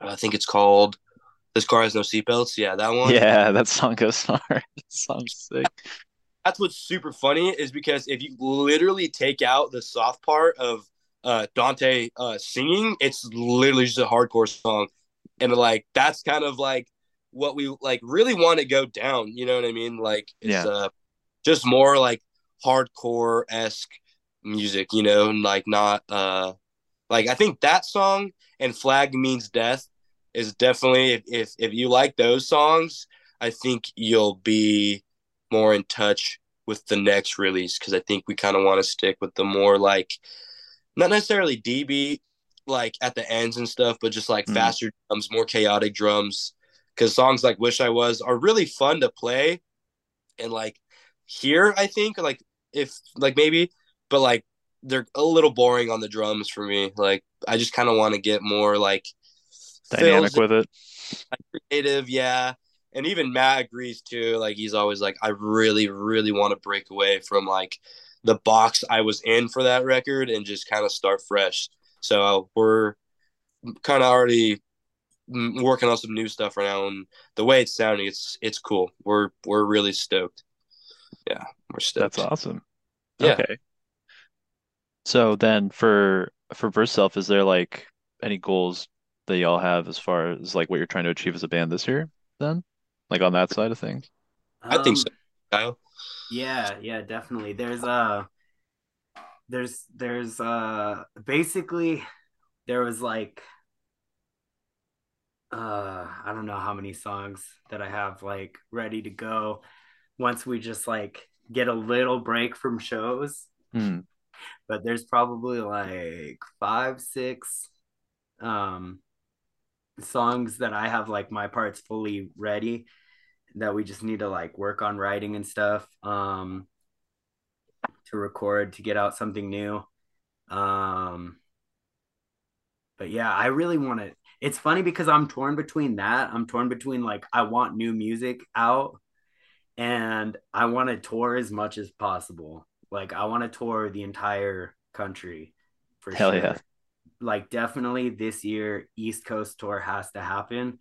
I think it's called this car has no seatbelts yeah that one Yeah, that song goes hard. That song's sick. that's what's super funny is because if you literally take out the soft part of uh Dante uh singing it's literally just a hardcore song. And like that's kind of like what we like really want to go down you know what I mean? Like it's Yeah. uh just more like hardcore esque music you know? And like not uh like I think that song and Flag Means Death is definitely if if, if you like those songs I think you'll be more in touch with the next release because I think we kind of want to stick with the more like not necessarily D beat like at the ends and stuff, but just like Mhm. faster drums, more chaotic drums. Because songs like "Wish I Was" are really fun to play and like hear. I think like if like maybe, but like they're a little boring on the drums for me. Like I just kind of want to get more like Dynamic with it. creative, yeah. And even Matt agrees too. Like he's always like, I really, really want to break away from like the box I was in for that record and just kind of start fresh. So we're kind of already working on some new stuff right now, and the way it's sounding, it's it's cool. We're we're really stoked. Yeah, we're stoked. That's awesome. Yeah. Okay. So then for for Versus Self, is there like any goals that y'all have as far as like what you're trying to achieve as a band this year then? Like on that side of things? I think Um, so, Kyle. Yeah, yeah, definitely. There's uh there's there's uh basically there was like uh I don't know how many songs that I have like ready to go once we just like get a little break from shows, Hmm. but there's probably like 5 6 um songs that I have like my parts fully ready that we just need to like work on writing and stuff um to record to get out something new. Um but yeah i really want to it's funny because i'm torn between that. I'm torn between like i want new music out and i want to tour as much as possible. Like i want to tour the entire country for Hell sure. Yeah. like definitely this year east coast tour has to happen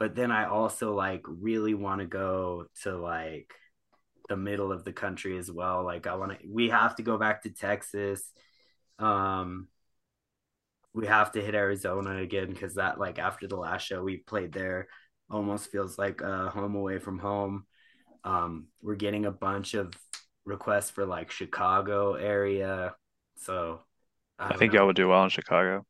but then i also like really want to go to like the middle of the country as well like i want to we have to go back to texas um we have to hit arizona again because that like after the last show we played there almost feels like a home away from home um we're getting a bunch of requests for like chicago area so I don't think know. y'all would do well in Chicago.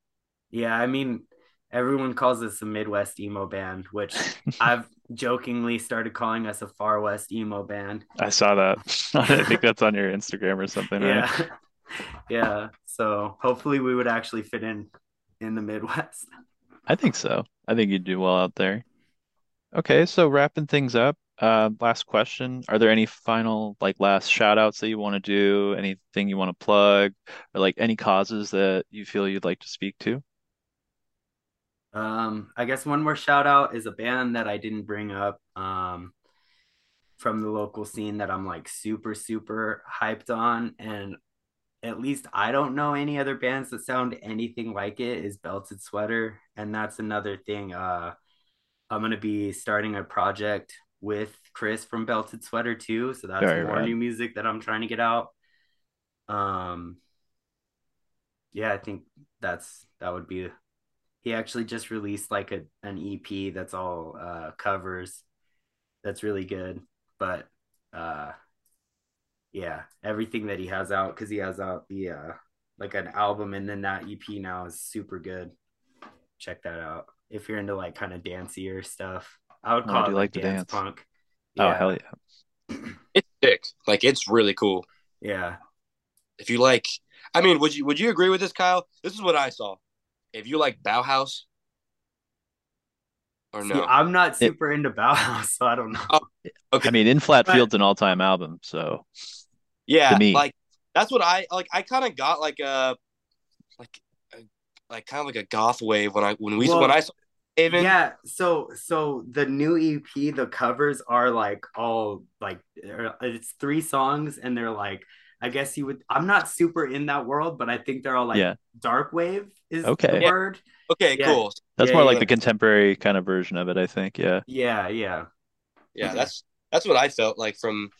Yeah, I mean, everyone calls us a Midwest emo band, which I've jokingly started calling us a Far West emo band. I saw that. I think that's on your Instagram or something, right? Yeah. yeah. So hopefully we would actually fit in in the Midwest. I think so. I think you'd do well out there. Okay, so wrapping things up, uh, last question. Are there any final, like, last shout outs that you want to do? Anything you want to plug, or like any causes that you feel you'd like to speak to? Um, I guess one more shout out is a band that I didn't bring up um, from the local scene that I'm like super, super hyped on. And at least I don't know any other bands that sound anything like it is Belted Sweater. And that's another thing. Uh, I'm gonna be starting a project with Chris from Belted Sweater too. So that's Very more rad. new music that I'm trying to get out. Um, yeah, I think that's that would be. He actually just released like a an EP that's all uh covers. That's really good, but uh, yeah, everything that he has out because he has out the uh like an album and then that EP now is super good. Check that out if you're into like kind of dancier stuff. I would Oh, call do it like like to dance dance. punk. Oh, hell yeah. It's sick. Like it's really cool. yeah. If you like, I mean, would you would you agree with this, Kyle? This is what I saw. If you like Bauhaus, or See, no? I'm not super into Bauhaus, so I don't know. Oh, okay, I mean, In Flat But- Field's an all-time album, so yeah, to me. like that's what I like. I kind of got like a like a, like kind of like a goth wave when I when we Well, when I saw Haven. Yeah, so so the new EP, the covers are like all like it's three songs and they're like I guess you would I'm not super in that world, but I think they're all like Yeah. dark wave is Okay. the Yeah. word. Okay, Yeah. cool. that's Yeah, more yeah, like yeah. the contemporary kind of version of it, I think. Yeah. Yeah, yeah. Yeah, that's that's what I felt like from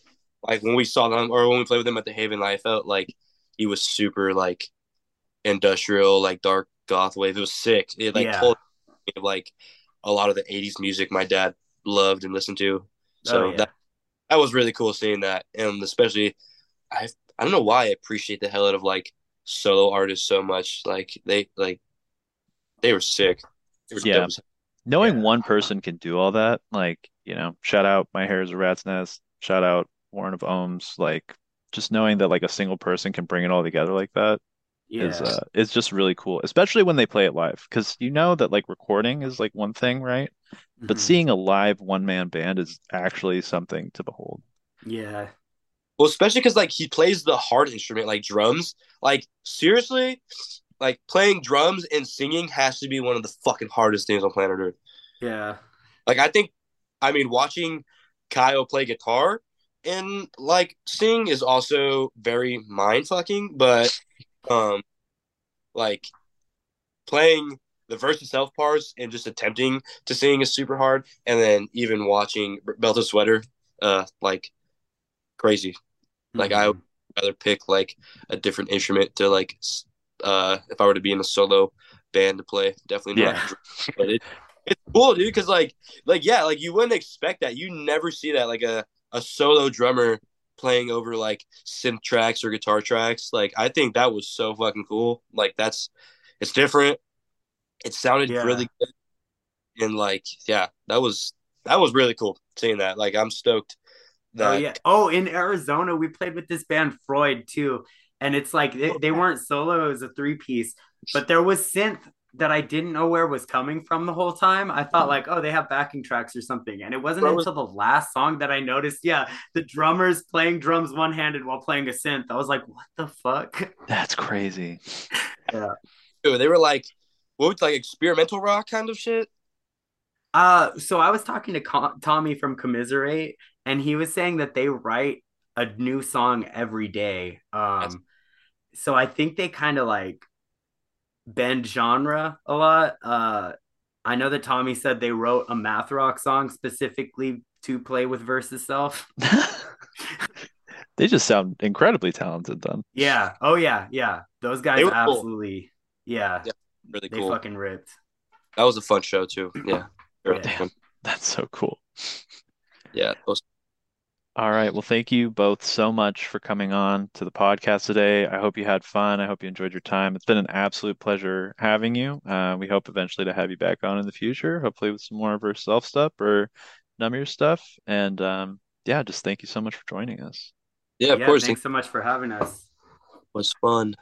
like when we saw them or when we played with them at the Haven. I felt like he was super like industrial, like dark goth wave. It was sick. It like Yeah. told me of like a lot of the '80s music my dad loved and listened to. Oh, so Oh, yeah. that that was really cool seeing that, and especially I I don't know why I appreciate the hell out of like solo artists so much. Like they like they were sick. They were Yeah. dope Knowing Yeah. one person can do all that, like, you know, shout out My Hair is a Rat's Nest, shout out Warren of Ohms, like just knowing that like a single person can bring it all together like that Yeah. is uh is just really cool, especially when they play it live. Because you know that like recording is like one thing, right? But Mhm. seeing a live one man band is actually something to behold. Yeah. Well, especially because like he plays the hard instrument, like drums. Like seriously, like playing drums and singing has to be one of the fucking hardest things on planet Earth. Yeah. Like I think, I mean, watching Kyle play guitar and like sing is also very mind fucking. But um, like playing the Versus Self parts and just attempting to sing is super hard. And then even watching Belt Belted Sweater, uh, like crazy. Like, I- would rather pick like a different instrument to like uh if I were to be in a solo band to play. Definitely not. Yeah. But it, it's cool, dude, because like like yeah, like you wouldn't expect that. You never see that like a a solo drummer playing over like synth tracks or guitar tracks. Like I think that was so fucking cool. Like that's it's different. It sounded Yeah. really good. And like yeah, that was that was really cool seeing that. Like I'm stoked that Oh yeah. Oh, in Arizona, we played with this band Freud too, and it's like they, they weren't solo; it was a three piece. But there was synth that I didn't know where was coming from the whole time. I thought like, oh, they have backing tracks or something, and it wasn't Bro, until the last song that I noticed. Yeah, the drummers playing drums one handed while playing a synth. I was like, what the fuck? That's crazy. Yeah. Dude, they were like what was like experimental rock kind of shit. Uh, so I was talking to Co- Tommy from Commiserate, and he was saying that they write a new song every day. That's- Um, so I think they kind of like bend genre a lot. Uh, I know that Tommy said they wrote a math rock song specifically to play with Versus Self. They just sound incredibly talented then. Yeah. Oh yeah. Yeah. Those guys They were cool. absolutely. Yeah. Yeah, Really They cool. They fucking ripped. That was a fun show too. Yeah. Yeah. That's so cool. Yeah. that was- All right. Well, thank you both so much for coming on to the podcast today. I hope you had fun. I hope you enjoyed your time. It's been an absolute pleasure having you. Uh, we hope eventually to have you back on in the future, hopefully with some more of our self stuff or Knumears stuff. And um, yeah, just thank you so much for joining us. yeah, of yeah. course. Thanks so much for having us. It was fun.